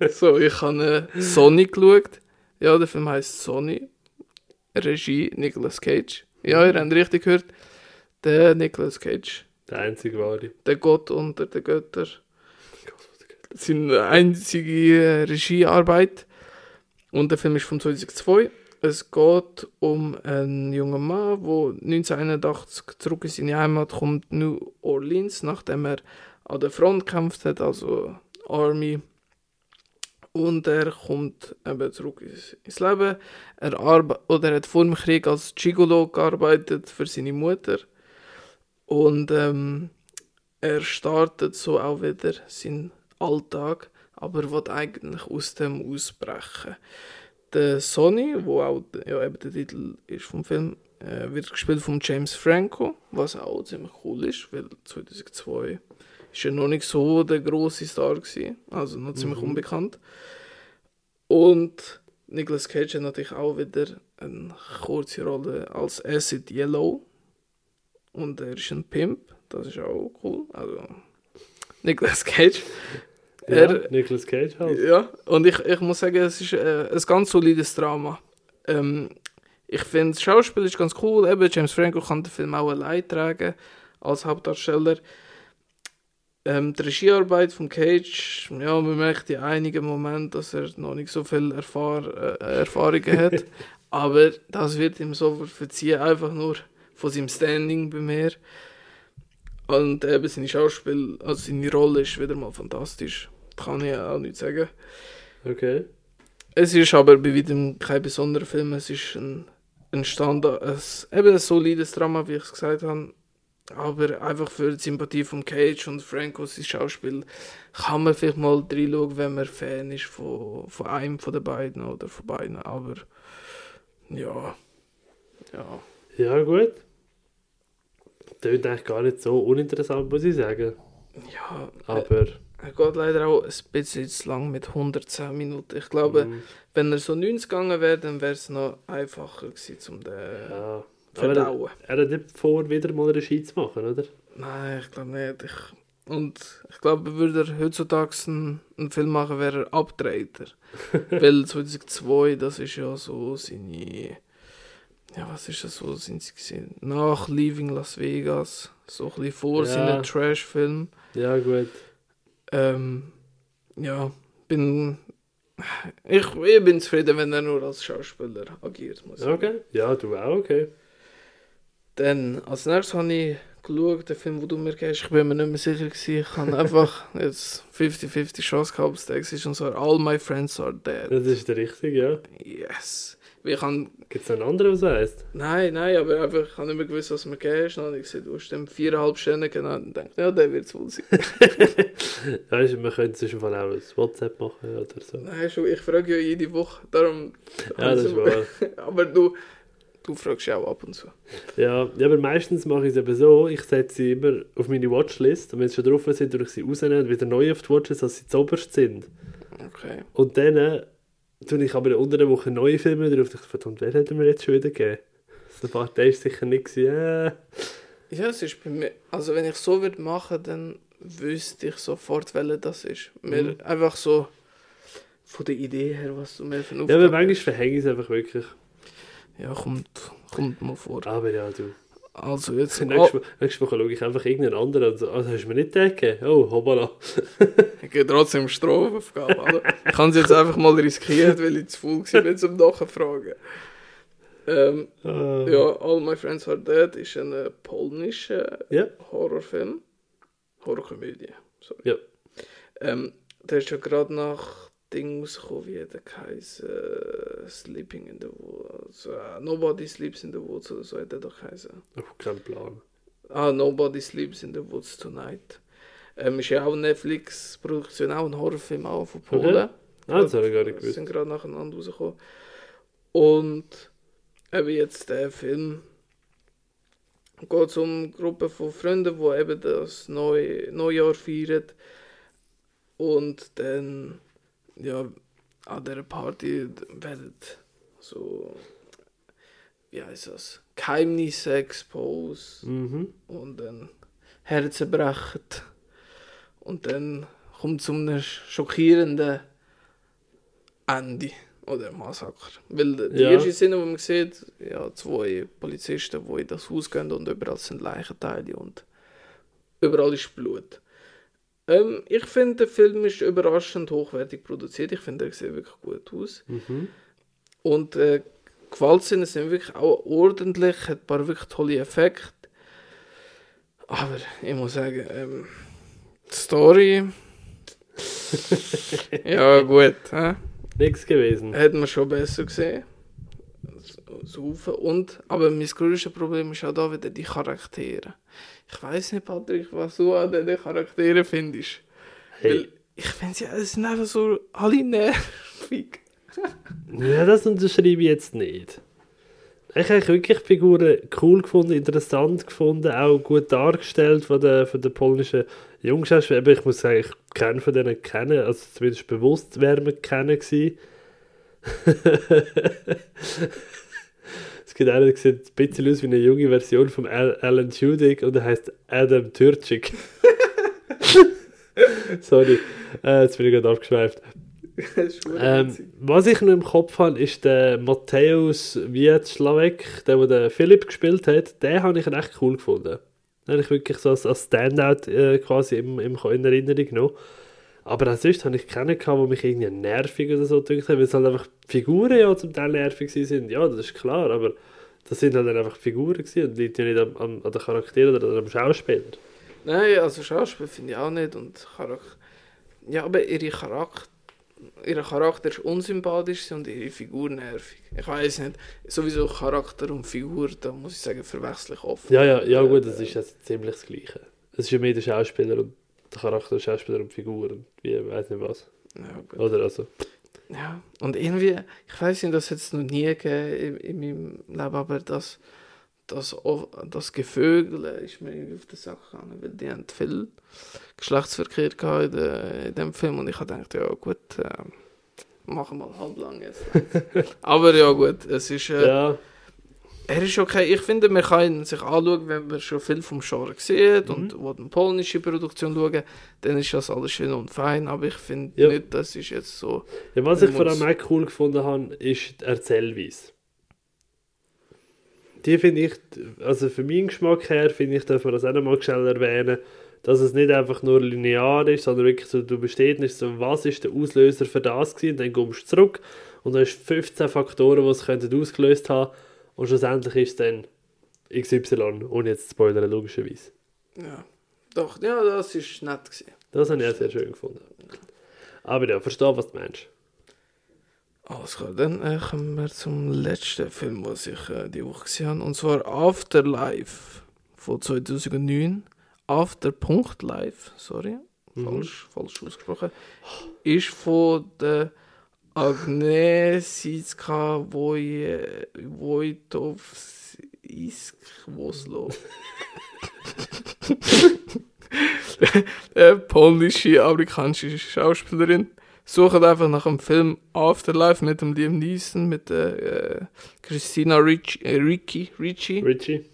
[LAUGHS] so, ich habe äh, Sony geschaut. Ja, der Film heißt Sony. Regie Nicolas Cage. Ja, ihr habt richtig gehört. Der Nicolas Cage. Der einzige wahre. Der Gott unter den Göttern. Seine einzige äh, Regiearbeit. Und der Film ist von 2002. Es geht um einen jungen Mann, der 1981 zurück in seine Heimat kommt, New Orleans, nachdem er an der Front gekämpft hat, also Army. Und er kommt eben zurück ins, ins Leben. Er, oder er hat vor dem Krieg als Gigolo gearbeitet für seine Mutter. Und ähm, er startet so auch wieder seinen Alltag, aber will eigentlich aus dem ausbrechen. Der Sonny, wo auch ja, eben der Titel ist vom Film, äh, wird gespielt von James Franco, was auch ziemlich cool ist, weil 2002 ist er noch nicht so der große Star gewesen, also noch ziemlich Mhm. unbekannt. Und Nicolas Cage hat natürlich auch wieder eine kurze Rolle als Acid Yellow und er ist ein Pimp, das ist auch cool. Also Nicolas Cage. Ja, Er, Nicolas Cage halt. ja, und ich, ich muss sagen, es ist äh, ein ganz solides Drama. Ähm, ich finde, das Schauspiel ist ganz cool. Eben, James Franco kann den Film auch allein tragen als Hauptdarsteller. Ähm, die Regiearbeit von Cage, ja, man merkt in einigen Momenten, dass er noch nicht so viel Erfahr äh, Erfahrungen [LAUGHS] hat. Aber das wird ihm so verziehen, einfach nur von seinem Standing bei mir. Und eben seine Schauspiel, also seine Rolle ist wieder mal fantastisch. Kann ich auch nicht sagen. Okay. Es ist aber bei weitem kein besonderer Film. Es ist ein, ein Standard, ein, eben ein solides Drama, wie ich es gesagt habe. Aber einfach für die Sympathie von Cage und Franco, sein Schauspiel, kann man vielleicht mal reinschauen, wenn man Fan ist von, von einem von den beiden oder von beiden. Aber ja, ja. Ja, gut. Tönt eigentlich gar nicht so uninteressant, muss ich sagen. Ja, Aber. er geht leider auch ein bisschen zu lang mit 110 Minuten. Ich glaube, mm, wenn er so 90 gegangen wäre, dann wäre es noch einfacher gewesen, um den ja. Er, verdauen. er hat nicht vor, wieder mal Regie zu machen, oder? Nein, ich glaube nicht. Ich, und ich glaube, würde er heutzutage einen, einen Film machen, wäre er Abtreter. [LAUGHS] Weil 2002, das ist ja so seine. Ja, was ist das so? Sind sie gesehen? Nach Leaving Las Vegas. So ein bisschen vor Ja. seinen Trash-Film. Ja, gut. Ähm, ja, bin. Ich, ich bin zufrieden, wenn er nur als Schauspieler agiert. Muss. Okay. Ja, du auch, okay. Dann, als nächstes habe ich geschaut, den Film, den du mir gehst. Ich bin mir nicht mehr sicher gewesen. Ich habe einfach [LAUGHS] jetzt 50-50 Chance gehabt, ob es der ist. Und zwar All My Friends Are Dead. Das ist der richtige, ja. Yes. Weil Ich Gibt es einen anderen, was heisst? nein, nein, aber einfach, ich habe nicht mehr gewusst, was mir gehst. Dann habe ich gesehen, du hast dem viereinhalb Sterne genannt. Und dachte, ja, der wird es wohl sein. [LAUGHS] Weißt du, man könnte zwischen auch ein WhatsApp machen oder so. Nein, schon, ich frage ja jede Woche. Darum. Ja, das ist wahr. [LAUGHS] aber du, du fragst ja auch ab und zu. Ja, ja, aber meistens mache ich es eben so, ich setze sie immer auf meine Watchlist und wenn sie schon drauf sind, tue ich sie rausnehmen und wieder neu auf die Watchlist, dass sie zuoberst sind. Okay. Und dann äh, tue ich aber unter der Woche neue Filme drauf. Ich dachte, verdammt, wer er mir jetzt schon wieder gegeben? So war der ist sicher nicht gewesen. Äh. Ja, es ist bei mir. Also, wenn ich so würde machen, dann wüsste ich sofort, welcher das ist. Mir Mhm. einfach so von der Idee her, was du mir für Ja, aber manchmal verhänge ich es einfach wirklich. Ja, kommt, kommt mal vor. Aber ja, du. Also, jetzt. Nächste, Woche, nächste Woche schaue ich einfach irgendeinen anderen und so, also hast du mir nicht den gegeben? Oh, hoppala. Ich gehe trotzdem Strafaufgabe. Also, [LAUGHS] ich habe es jetzt einfach mal riskiert, weil ich zu faul war, zum Nachfragen. Ähm, Ah. ja, All My Friends Are Dead ist ein äh, polnischer Ja. Horrorfilm. Horrorkomödie, sorry. Ja. Ähm, der ist ja gerade nach Ding rausgekommen, wie der geheißen, Sleeping in the Woods. Äh, Nobody Sleeps in the Woods oder so hat der doch geheißen. Oh, kein Plan. Ah, Nobody Sleeps in the Woods Tonight. Ähm, ist ja auch eine Netflix-Produktion, auch ein Horrorfilm auch von Polen. Ah, das habe ich gar nicht gewusst. sind gerade nacheinander rausgekommen. Und eben jetzt der Film geht es um eine Gruppe von Freunden, die eben das Neu Neujahr feiern. Und dann, ja, an dieser Party werden so, wie heißt das, Geheimnisse exposed Mhm. und dann Herzen brechen. Und dann kommt es zu einem schockierenden Ende oder Massaker. Weil die Ja. erste Szene, die man sieht, ja, zwei Polizisten, die in das Haus gehen und überall sind Leichenteile und überall ist Blut. Ähm, ich finde, der Film ist überraschend hochwertig produziert. Ich finde, er sieht wirklich gut aus. Mhm. Und äh, Gewaltszenen sind wirklich auch ordentlich, hat ein paar wirklich tolle Effekte. Aber ich muss sagen, ähm, die Story. [LAUGHS] ja, gut. Hä? Nichts gewesen. Hätten wir schon besser gesehen. Saufen. Und, aber mein größtes Problem ist auch da wieder die Charaktere. Ich weiß nicht, Patrick, was du an den Charakteren findest. Hey. Weil ich finde, sie es sind einfach so alle nervig. [LAUGHS] Ja, das unterschreibe ich jetzt nicht. Ich habe wirklich Figuren cool gefunden, interessant gefunden, auch gut dargestellt von den, von den polnischen Jungschauspielern. Aber Ich muss sagen, ich kenne von denen kennen, also zumindest bewusst wären wir kennen gewesen. [LAUGHS] es gibt einen, der sieht ein bisschen aus wie eine junge Version von Al Alan Tudyk und er heißt Adam Türcik. [LAUGHS] Sorry, äh, jetzt bin ich gerade abgeschweift. Ähm, was ich noch im Kopf habe, ist der Matthäus Wietschlawek, der, der Philipp gespielt hat. Den habe ich recht cool gefunden. Den habe ich wirklich so als, als Standout äh, quasi im, im, in Erinnerung genommen. Aber ansonsten habe ich keinen gehabt, der mich irgendwie nervig oder so gedacht hat, weil es halt einfach die Figuren ja zum Teil nervig sind. Ja, das ist klar, aber das sind halt dann einfach Figuren gewesen und liegt ja nicht am, am, an den Charakteren oder am Schauspieler. Nein, also Schauspiel finde ich auch nicht und Charakter. Ja, aber ihre Charakter, ihr Charakter ist unsympathisch und ihre Figur nervig. Ich weiß nicht, sowieso Charakter und Figur, da muss ich sagen, verwechsel ich oft. Ja, ja, ja gut, das ist jetzt ziemlich das Gleiche. Es ist ja mehr der Schauspieler und Charakter, der Schauspieler und die Figur und wie, weiß nicht was. Ja, gut. Oder also. Ja, und irgendwie, ich weiß nicht, das hat es noch nie gegeben in, in meinem Leben, aber das, das, das Gevögel ist mir irgendwie auf den Sack gegangen, weil die haben viel Geschlechtsverkehr gehabt in, dem Film und ich habe gedacht, ja gut, äh, machen wir mal halblang jetzt. [LAUGHS] aber ja gut, es ist, äh, Ja, er ist okay. Ich finde, man kann sich anschauen, wenn man schon viel vom Genre sieht Mhm. und will eine polnische Produktion schauen, dann ist das alles schön und fein, aber ich finde Ja. nicht, das ist jetzt so... ja was ich vor allem auch cool gefunden habe, ist die Erzählweise. Die finde ich, also für meinen Geschmack her, finde ich, darf man das auch noch mal schnell erwähnen, dass es nicht einfach nur linear ist, sondern wirklich so, du bestehst nicht so, was ist der Auslöser für das gewesen, dann kommst du zurück und dann hast du 15 Faktoren, die es ausgelöst haben und schlussendlich ist es dann XY, ohne jetzt zu spoilern, logischerweise. Ja, doch, ja, das ist nett gewesen. Das habe ich auch sehr schön gefunden. Aber ja, verstehe, was du meinst. Alles klar, dann äh, kommen wir zum letzten Film, was ich äh, die Woche gesehen habe, und zwar Afterlife von 2009. After Punkt Life, sorry, Mhm. falsch, falsch ausgesprochen, ist von der Agnieszka Woj- Wojtowska-Woslo. Eine [LAUGHS] polnische, amerikanische Schauspielerin. Sucht einfach nach einem Film Afterlife mit dem Liam Neeson, mit der äh, Christina Ricci, äh, Ricci, Ricci. Richie?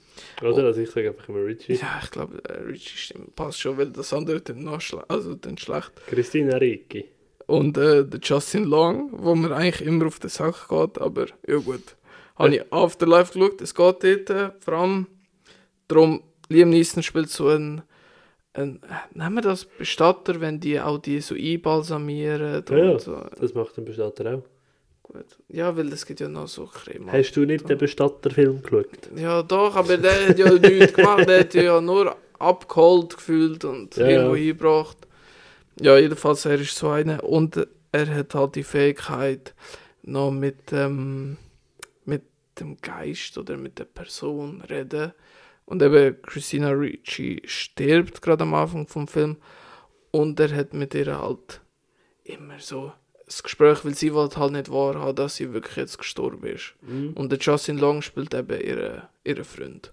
Oder? Also ich sage einfach immer Richie. Ja, ich glaube, äh, Ricci stimmt, passt schon, weil das andere dann noch schle also dann schlecht. Christina Ricci. Und äh, der Justin Long, wo mir eigentlich immer auf den Sack geht, aber ja gut. Habe ich Afterlife geschaut, es geht dort äh, vor allem darum, Liam Neeson spielt so ein, ein äh, nennen wir das Bestatter, wenn die auch die so einbalsamieren Ja, ja. und so. Das macht ein Bestatter auch. Gut. Ja, weil es gibt ja noch so Creme. Hast du nicht den Bestatterfilm geschaut? Ja, doch, aber der hat ja nichts gemacht. Der hat ja nur abgeholt gefühlt und Ja, irgendwo ja. hingebracht. Ja, jedenfalls, er ist so einer. Und er hat halt die Fähigkeit, noch mit, ähm, mit dem Geist oder mit der Person reden. Und eben Christina Ricci stirbt gerade am Anfang vom Film. Und er hat mit ihr halt immer so das Gespräch, weil sie wollte halt nicht wahrhaben, dass sie wirklich jetzt gestorben ist. Mhm. Und der Justin Long spielt eben ihren, ihren Freund.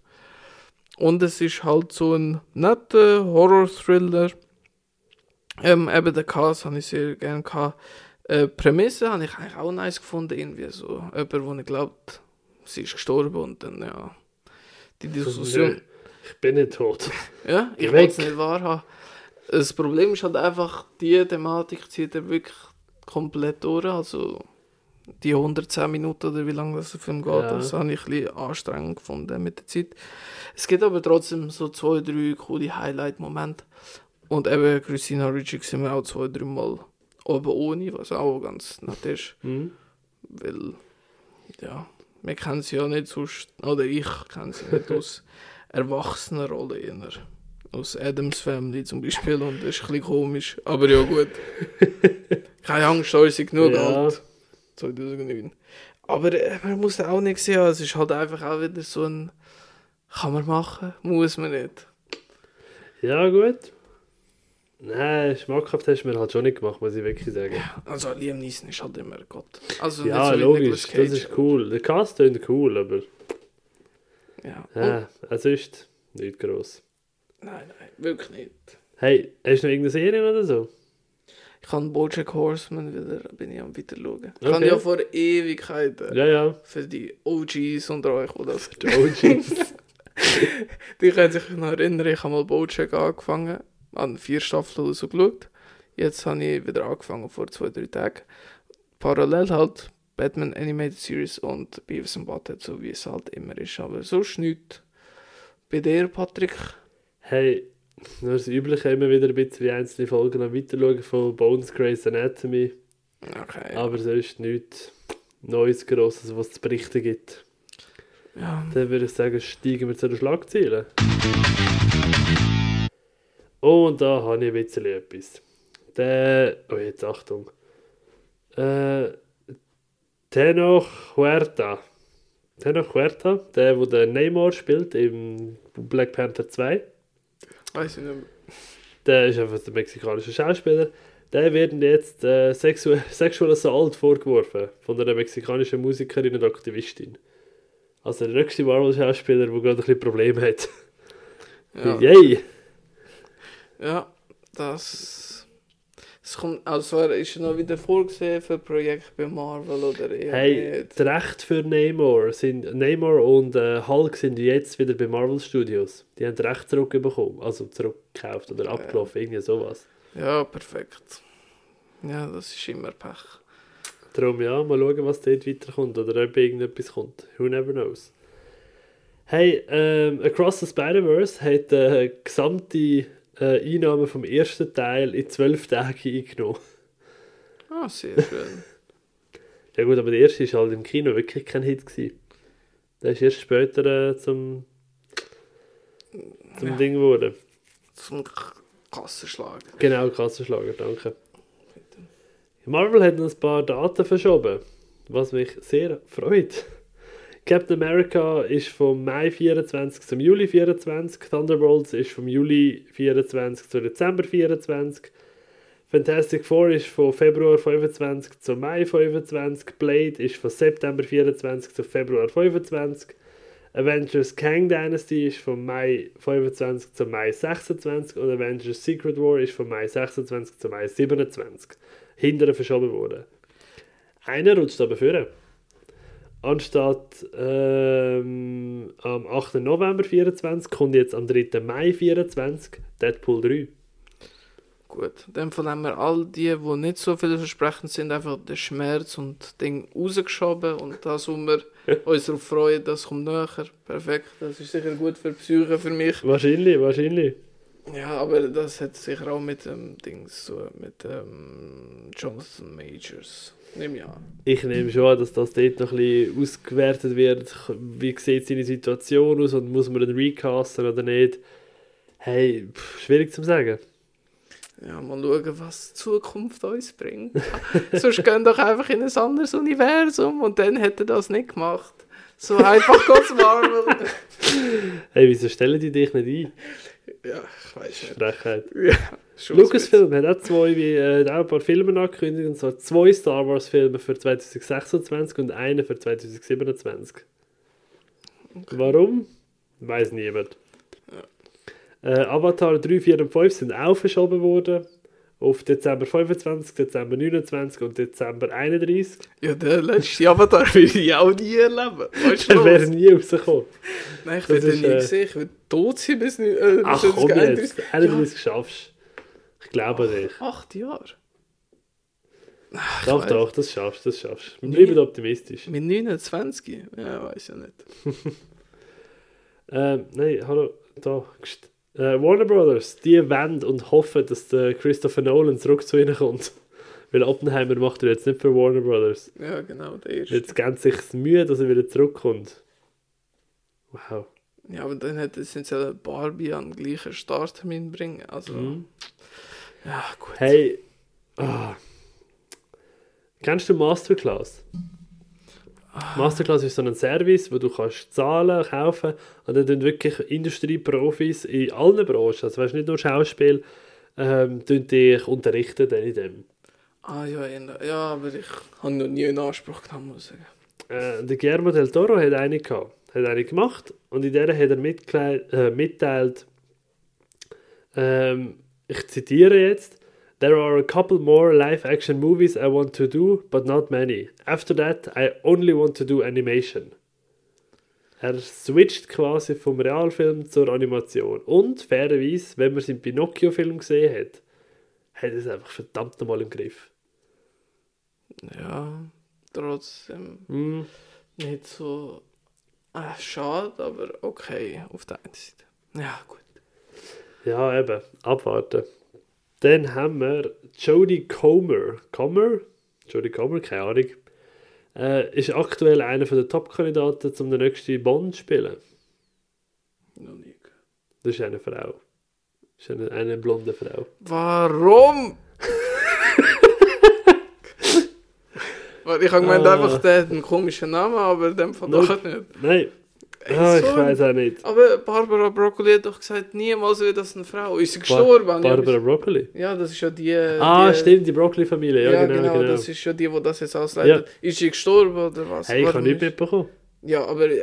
Und es ist halt so ein netter Horror-Thriller. Ähm, eben der Cast habe ich sehr gerne gehabt. Äh, Prämisse habe ich eigentlich auch nice gefunden. Irgendwie so jemand, wo ich glaubt, sie ist gestorben und dann, ja, die Diskussion. Ich bin nicht tot. [LAUGHS] Ja, ich will es nicht wahrhaben. Das Problem ist halt einfach, die Thematik zieht er wirklich komplett durch. Also die 110 Minuten oder wie lange das Film geht, Ja. das habe ich ein bisschen anstrengend gefunden mit der Zeit. Es gibt aber trotzdem so zwei, drei coole Highlight-Momente. Und eben Christina Ricci sind wir auch zwei, drei Mal oben ohne, was auch ganz nett ist. Mhm. Weil, ja, wir kennen sie ja nicht sonst, oder ich kenne sie nicht aus [LAUGHS] Erwachsenenrollen eher. Aus Adams Family zum Beispiel und das ist ein bisschen komisch, aber ja gut. [LAUGHS] Keine Angst, da ist sie genug Ja. alt. 2009. Aber äh, man muss auch nicht sehen, es ist halt einfach auch wieder so ein, kann man machen, muss man nicht. Ja, gut. Nein, schmackhaft hast du mir halt schon nicht gemacht, muss ich wirklich sagen. Also Liam Neeson ist halt immer Gott. Also Ja, nicht so logisch, das ist cool. Der Cast klingt cool, aber Ja. ja, es ist nicht gross. Nein, nein, wirklich nicht. Hey, hast du noch irgendeine Serie oder so? Ich kann Bojack Horseman wieder, bin ich am weiter schauen. Ich Okay. habe ja vor Ewigkeiten Ja, ja. für die OGs unter euch, die das Die OGs. [LAUGHS] Die können sich noch erinnern, ich habe mal Bojack angefangen, an vier Staffeln oder so geschaut. Jetzt habe ich wieder angefangen vor zwei, drei Tagen. Parallel halt Batman Animated Series und Beavis and Butthead, so wie es halt immer ist. Aber sonst nichts. Bei dir, Patrick? hey, nur das Übliche immer wieder ein bisschen wie einzelne Folgen am Weiterschauen von Bones Grey's Anatomy. Okay. Aber sonst nichts Neues, Grosses, was es zu berichten gibt. Ja. Dann würde ich sagen, steigen wir zu den Schlagzeilen. Und da habe ich ein bisschen etwas. Der, oh jetzt Achtung. Äh, Teno Huerta. Teno Huerta, der, wo der Neymar spielt im Black Panther 2. Weiß ich nicht mehr. Der ist einfach der mexikanische Schauspieler. Der wird jetzt äh, sexu [LAUGHS] Sexual Assault vorgeworfen von einer mexikanischen Musikerin und Aktivistin. Also der nächste Marvel-Schauspieler, der gerade ein bisschen Probleme hat. Ja, Yay! Ja das. Es kommt, also er ist noch wieder vorgesehen für Projekte bei Marvel oder eher Hey, nicht. die Rechte für Neymar, sind, Neymar und äh, Hulk sind jetzt wieder bei Marvel Studios. Die haben die Rechte zurückbekommen, also zurückgekauft oder abgelaufen, irgendwie sowas. Ja, perfekt. Ja, das ist immer Pech. Darum ja, mal schauen, was dort weiterkommt oder ob irgendetwas kommt. Who never knows. Hey, ähm, Across the Spider-Verse hat äh, gesamte äh, Einnahmen vom ersten Teil in zwölf Tagen eingenommen. Ah, sehr schön. Ja gut, aber der erste war halt im Kino wirklich kein Hit. Gewesen. Der ist erst später äh, zum, zum Ja. Ding geworden. Zum K- Kassenschlag. Genau, Kassenschlager, danke. Marvel hat noch ein paar Daten verschoben, was mich sehr freut. Captain America ist vom Mai 24 zum Juli 24, Thunderbolts ist vom Juli 24 zu Dezember 24, Fantastic Four ist von Februar 25 zu Mai 25, Blade ist von September 24 zu Februar 25, Avengers Kang Dynasty ist von Mai 25 zu Mai 26 und Avengers Secret War ist von Mai 26 zu Mai 27 hinterher verschoben worden. Einer rutscht aber führen. Anstatt ähm, am 8. November 24 kommt jetzt am 3. Mai 24 Deadpool 3. Gut, dann von haben wir all die, die nicht so vielversprechend sind, einfach den Schmerz und Ding rausgeschoben und das, wo wir [LAUGHS] uns darauf freuen, das kommt näher. Perfekt, das ist sicher gut für die Psyche für mich. Wahrscheinlich, wahrscheinlich. Ja, aber das hat sicher auch mit dem Ding so, mit ähm, Jonathan Majors. Nimm ja. Ich nehme schon an, dass das dort noch ein bisschen ausgewertet wird. Wie sieht seine Situation aus und muss man den recasten oder nicht? Hey, pff, schwierig zu sagen. Ja, mal schauen, was die Zukunft uns bringt. [LAUGHS] Sonst gehen doch einfach in ein anderes Universum und dann hätte er das nicht gemacht. So einfach [LAUGHS] geht's Marvel. Hey, wieso stellen die dich nicht ein? ja, ich weiß nicht. Frechheit. Ja, schon Lucasfilm hat auch, zwei, wie, äh, auch ein paar Filme angekündigt, und zwar zwei Star Wars Filme für 2026 und einen für 2027. Warum? Weiß niemand. Äh, Avatar 3, 4 und 5 sind auch verschoben worden. Auf Dezember 25, Dezember 29 und Dezember 31. Ja, der letzte Avatar [LAUGHS] will ich auch nie erleben. Weißt Der wäre nie rausgekommen. Nein, ich den ist, nie äh, sehen. Ich will tot sein bis, nicht- äh, bis Ach komm 2031. jetzt, 31 schaffst Ich glaube an dich. Acht Jahre. Ach, Doch, doch, das schaffst du, das schaffst du. Bleib optimistisch. Mit 29? Ja, weiß ja nicht. [LAUGHS] Ähm, nein, hallo, da. Äh, Warner Brothers, die wollen und hoffen, dass der Christopher Nolan zurück zu ihnen kommt. [LAUGHS] Weil Oppenheimer macht er jetzt nicht für Warner Brothers. Ja, genau, der erste. Jetzt geben sie sich Mühe, dass er wieder zurückkommt. Wow. Ja, aber dann hätte sind sie ja Barbie an den gleichen Starttermin bringen. Also, Mhm. Ja, gut. Hey, ah. kennst du Masterclass? Masterclass ist so ein Service, wo du kannst zahlen, kaufen und dann tun wirklich Industrieprofis in allen Branchen, also weißt, nicht nur Schauspiel, ähm, tun dich unterrichten dann in dem. Ah, ja, ja, aber ich habe noch nie in Anspruch genommen, muss ich sagen. Äh, der Guillermo del Toro hat eine gehabt, hat eine gemacht und in der hat er mitgle- äh, mitteilt, ähm, ich zitiere jetzt, There are a couple more live-action movies I want to do, but not many. After that, I only want to do animation. Er switcht quasi vom Realfilm zur Animation. Und fairerweise, wenn man seinen Pinocchio-Film gesehen hat, hat er es einfach verdammt nochmal im Griff. Ja, trotzdem Hm. nicht so äh, schade, aber okay, auf der einen Seite. Ja, gut. Ja, eben. Abwarten. Dann haben wir Jodie Comer. Comer? Jodie Comer, keine Ahnung. Äh, ist aktuell einer der Top-Kandidaten, um den nächsten Bond zu spielen. Noch nie. Das ist eine Frau. Das ist eine, eine blonde Frau. Warum? [LAUGHS] Ich habe gemeint, Ah. einfach, der hat einen komischen Namen, aber in dem Fall doch nicht. Nein, Ey, ah, ich weiß auch nicht. Aber Barbara Broccoli hat doch gesagt, niemals wird das eine Frau. Ist sie gestorben? Bar Barbara Broccoli. Ja, das ist ja die... Ah, die, stimmt, die Broccoli-Familie. Ja, Ja, genau, genau, genau. das ist ja die, die das jetzt ausleitet. Ist sie gestorben oder was? Hey, ich habe nichts ist- mitbekommen. Ja, aber äh,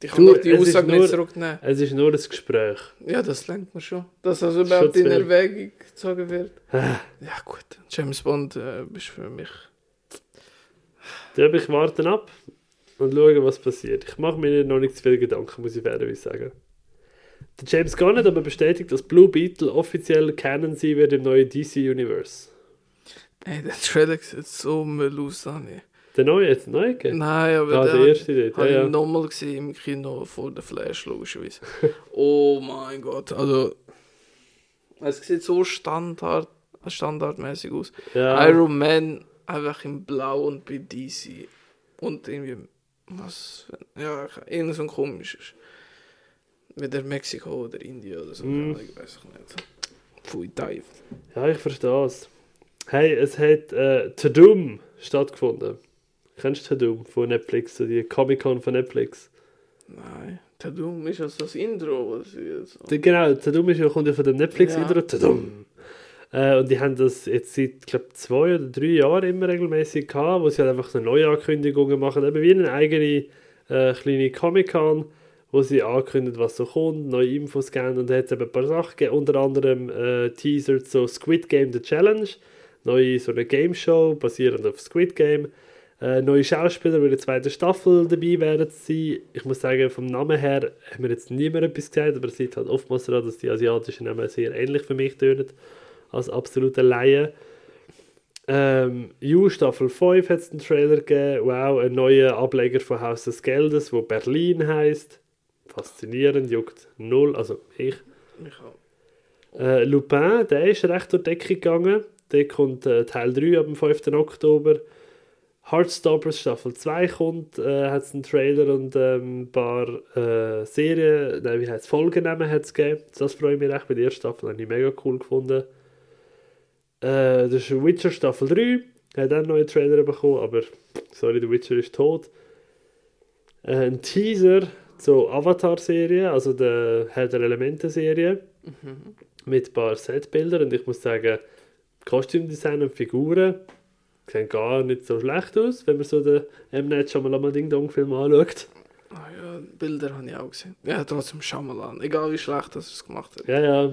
ich kann doch die Aussage nur- nicht zurücknehmen. Es ist nur ein Gespräch. Ja, das lenkt man schon. Dass das überhaupt in. Erwägung gezogen wird. Ah, Ja gut, James Bond äh, ist für mich... Da ich warten ab und schauen, was passiert. Ich mache mir noch nicht zu viele Gedanken, muss ich fairerweise sagen. Der James Gunn hat aber bestätigt, dass Blue Beetle offiziell Canon sein wird im neuen DC-Universe. Ey, der Trailer sieht so müll aus, Dani. Der neue, jetzt neu gegeben? Nein, aber Ah, der der erste dort, habe ja, ich ja. nochmal gesehen im Kino vor der Flash, logischerweise. [LAUGHS] oh mein Gott, also... Es sieht so standard, standardmäßig aus. ja. Iron Man einfach in Blau und bei DC. Und irgendwie... Was? Ja, irgend so ein komisches. Wieder Mexiko oder Indien oder so. Mm. Ich weiß ich nicht. Pfui Teufel. Ja, ich verstehe es. Hey, es hat äh, Tadum stattgefunden. Kennst du Tadum von Netflix, so die Comic-Con von Netflix? Nein, Tadum ist also das Intro, was ich jetzt... Genau, Tadum ist ja, kommt ja von dem Netflix-Intro. Ja. Tadum! Äh, und die haben das jetzt seit, glaube zwei oder drei Jahren immer regelmäßig gehabt, wo sie halt einfach so Neuankündigungen machen, eben wie eine eigene äh, kleine Comic-Con, wo sie ankündigen, was so kommt, neue Infos geben und da hat es eben ein paar Sachen gegeben, unter anderem äh, teasert so Squid Game The Challenge, neue so eine Game Show basierend auf Squid Game. Äh, neue Schauspieler, die in der zweiten Staffel dabei werden sein. Ich muss sagen, vom Namen her haben wir jetzt niemand etwas gesagt, aber es liegt halt oftmals daran, dass die asiatischen Namen sehr ähnlich für mich tönen, als absolute Laie. Ähm, You Staffel 5 hat es einen Trailer gegeben. Wow, ein neuer Ableger von Haus des Geldes, wo Berlin heißt. Faszinierend, juckt null, also ich. Ich hab- Äh, Lupin, der ist recht durch die Decke gegangen. Der kommt äh, Teil 3 ab dem 5. Oktober. Heartstoppers Staffel 2 kommt, äh, hat es einen Trailer und ähm, ein paar äh, Serien, nein, wie heißt es gegeben. Das freut mich recht, bei der ersten Staffel habe ich mega cool gefunden. Äh, das ist Witcher Staffel 3, hat auch einen neuen Trailer bekommen, aber sorry, der Witcher ist tot. Äh, ein Teaser zur Avatar-Serie, also der Herr der Elemente-Serie Mhm. mit ein paar Setbildern und ich muss sagen, Kostümdesign und Figuren sehen gar nicht so schlecht aus, wenn man so den M-Net schon mal Ding Dong Film anschaut. Ah ja, Bilder habe ich auch gesehen. Ja, trotzdem Shyamalan. Egal wie schlecht das es gemacht hat. Ja, ja.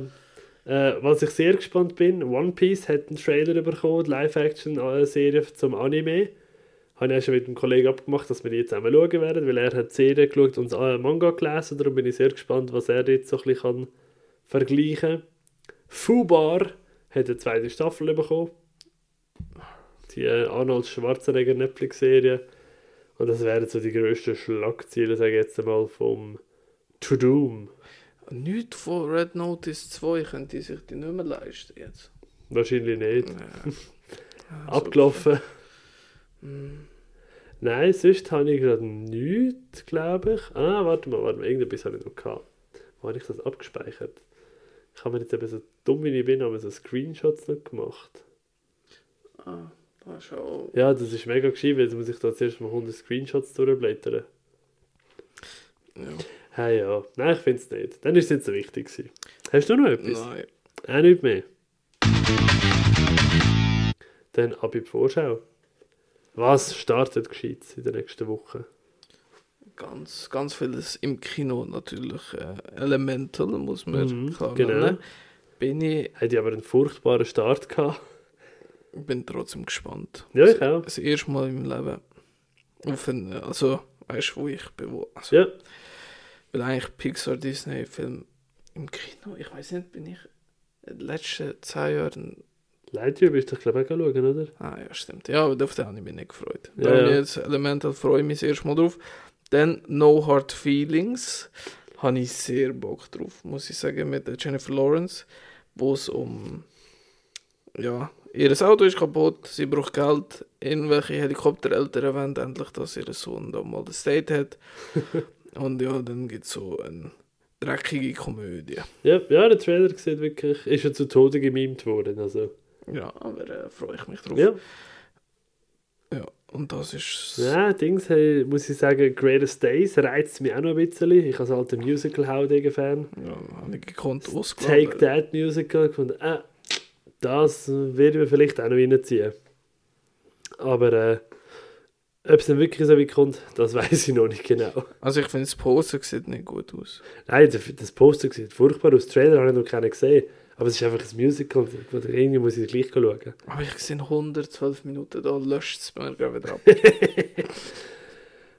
Äh, was ich sehr gespannt bin, One Piece hat einen Trailer bekommen, die Live-Action-Serie zum Anime. Habe ich auch schon mit einem Kollegen abgemacht, dass wir die zusammen schauen werden, weil er hat die Serie geschaut und das Manga gelesen, darum bin ich sehr gespannt, was er jetzt so ein bisschen vergleichen kann. Fubar hat eine zweite Staffel bekommen. Die äh, Arnold Schwarzenegger Netflix-Serie. Und das wären so die grössten Schlagziele, sage ich jetzt einmal, vom To Doom. Nichts von Red Notice 2 können die sich die nicht mehr leisten jetzt. Wahrscheinlich nicht. Ja. [LAUGHS] Abgelaufen. Mm. Nein, sonst habe ich gerade nichts, glaube ich. Ah, warte mal, warte mal, irgendetwas habe ich noch gehabt. Wo habe ich das abgespeichert? Ich habe mir jetzt eben so dumm wie ich bin, aber so Screenshots noch gemacht. Ah, das ist auch... Ja, das ist mega geschrieben, jetzt muss ich da zuerst mal 100 Screenshots durchblättern. Ja. Hey, ja. Nein, ich finde es nicht. Dann ist es nicht so wichtig gewesen. Hast du noch etwas? Nein. Auch nicht mehr. Dann ab in die Vorschau. Was startet gescheit in der nächsten Woche? Ganz, ganz vieles im Kino natürlich. Äh, Elemental muss man Mhm, klar genau. nennen. Bin ich Hätte ich aber einen furchtbaren Start gehabt. bin trotzdem gespannt. Ja, ich auch. Das erste Mal im Leben. Auf einen, also, weißt du, wo ich bin? Also, Ja, Weil eigentlich Pixar, Disney, Film im Kino, ich weiß nicht, bin ich in den letzten zehn Jahren. Lightyear bist du, glaube ich, auch schauen, oder? Ah ja, stimmt. Ja, aber auf den habe ich mich nicht gefreut. Ja, Da habe ich ja. jetzt Elemental freue ich mich das erste Mal drauf. Dann No Hard Feelings. Habe ich sehr Bock drauf, muss ich sagen, mit Jennifer Lawrence, wo es um. Ja, ihr Auto ist kaputt, sie braucht Geld. Irgendwelche Helikoptereltern wollen endlich, dass ihr Sohn da mal das Date hat. [LAUGHS] Und ja, dann gibt es so eine dreckige Komödie. Ja, ja der Trailer sieht wirklich, ist ja zu Tode gemimt worden. Also, Ja, aber äh, freue ich mich drauf. ja. Ja. Und das ist. Ja, Dings, hey, muss ich sagen, Greatest Days reizt mich auch noch ein bisschen. Ich als alter Musical-Haudegen-Fan. Ja, habe ich gekonnt Take ausgelagert. That Musical gefunden, äh, das werden wir vielleicht auch noch reinziehen. Aber äh, ob es dann wirklich so weit kommt, das [LAUGHS] weiß ich noch nicht genau. Also ich finde, das Poster sieht nicht gut aus. Nein, das, Poster sieht furchtbar aus. Trailer habe ich noch keinen gesehen. Aber es ist einfach ein Musical. und Irgendwie muss ich gleich schauen. Aber ich sehe 112 Minuten, da löscht es mir gerade wieder ab. [LAUGHS]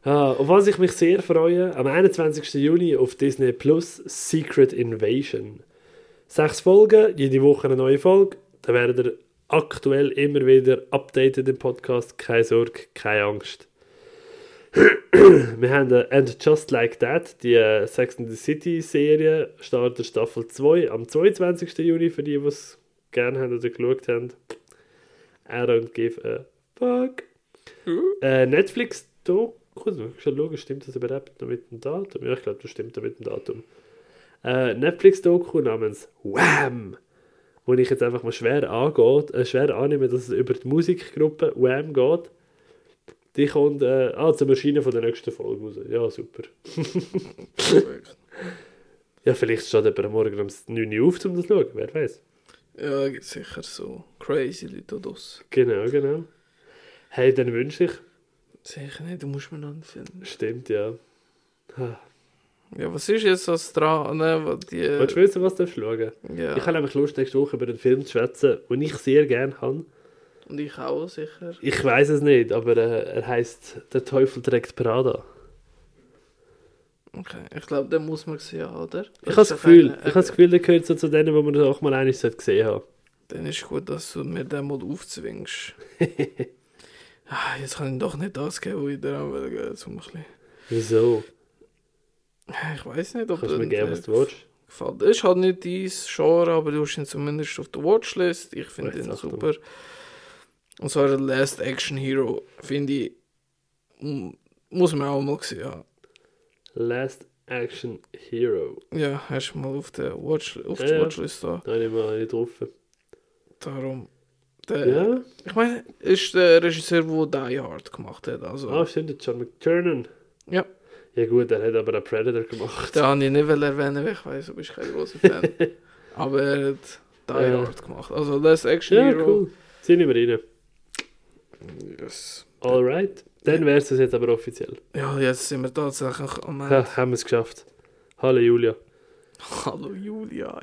Ah, auf was ich mich sehr freue, am 21. Juni auf Disney Plus Secret Invasion. Sechs Folgen, jede Woche eine neue Folge. Da werdet ihr aktuell immer wieder updated im Podcast. Keine Sorge, keine Angst. [CLEARS THROAT] Wir haben äh, And Just Like That, die äh, Sex and the City Serie, startet Staffel 2 am 22. Juni für die, die es gerne haben oder geschaut haben. I don't give a fuck. Äh, Netflix Doku, schon schauen, stimmt das überhaupt noch mit dem Datum? Ja, ich glaube, das stimmt noch mit dem Datum. Äh, Netflix Doku namens Wham! Wo ich jetzt einfach mal schwer angeht, äh, schwer annehme, dass es über die Musikgruppe Wham geht. Die kommt äh, ah, zum Erscheinen von der nächsten Folge raus. Ja, super. [LAUGHS] Ja, vielleicht steht jemand morgen um 9 Uhr auf, um das zu schauen, wer weiß. ja, gibt sicher so crazy Leute da draussen. Genau, genau. Hey, dann wünsche ich. Sicher nicht, du musst mir noch einen Film. Stimmt, ja. Ah. Ja, was ist jetzt das dran? Ne, die, Willst du wissen, was du schauen ja. Ich habe nämlich Lust, nächste Woche über einen Film zu schwätzen, den ich sehr gerne habe. Und ich auch sicher. Ich weiß es nicht, aber äh, er heißt Der Teufel trägt Prada. Okay, ich glaube, den muss man sehen, oder? Ich habe das Gefühl, ich habe das Gefühl, der gehört so zu denen, wo man auch mal eines gesehen haben. Dann ist gut, dass du mir den mal aufzwingst. [LAUGHS] ah, jetzt kann ich doch nicht das geben, was ich dir auch will. So. Wieso? Ich weiß nicht, ob Kannst du mir geben, was du willst? gefällt. Ist halt nicht dein Genre, aber du hast ihn zumindest auf der Watchlist. Ich finde ihn super. Und zwar der Last Action Hero, finde ich, muss man auch mal sehen. haben. Last Action Hero. Ja, hast du mal auf der Watch, auf Ja, der ja. Watchlist da. Da habe ich mal nicht drauf. Darum. Der, Ja? Ich meine, ist der Regisseur, der Die Hard gemacht hat. Also, Ah, stimmt, John McTiernan. Ja. Ja gut, er hat aber einen Predator gemacht. Den habe ich nicht erwähnen, weil ich weiß, du bist kein großer Fan. [LAUGHS] aber er hat Die Ja. Hard gemacht. Also Last Action Ja, Hero. cool. Ziehen wir rein. Yes. Alright. Dann wäre es das jetzt aber offiziell. Ja, jetzt sind wir tatsächlich am Ende. Ha, haben wir es geschafft. Hallo Julia. Hallo Julia.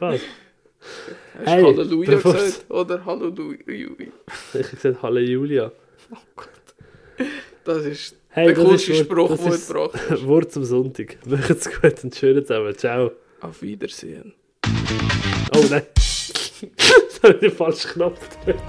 Was? Hast Hey, du Halleluja bevor- gesagt? Oder Halleluja? Ich habe gesagt, hallo Julia. Das ist Hey, der coolste ist Spruch, ist gebracht hast. [LAUGHS] Wort zum Sonntag. [LAUGHS] Macht's gut und schönen zusammen. Ciao. Auf Wiedersehen. Oh nein. [LAUGHS] das habe ich den falschen Knopf gedrückt.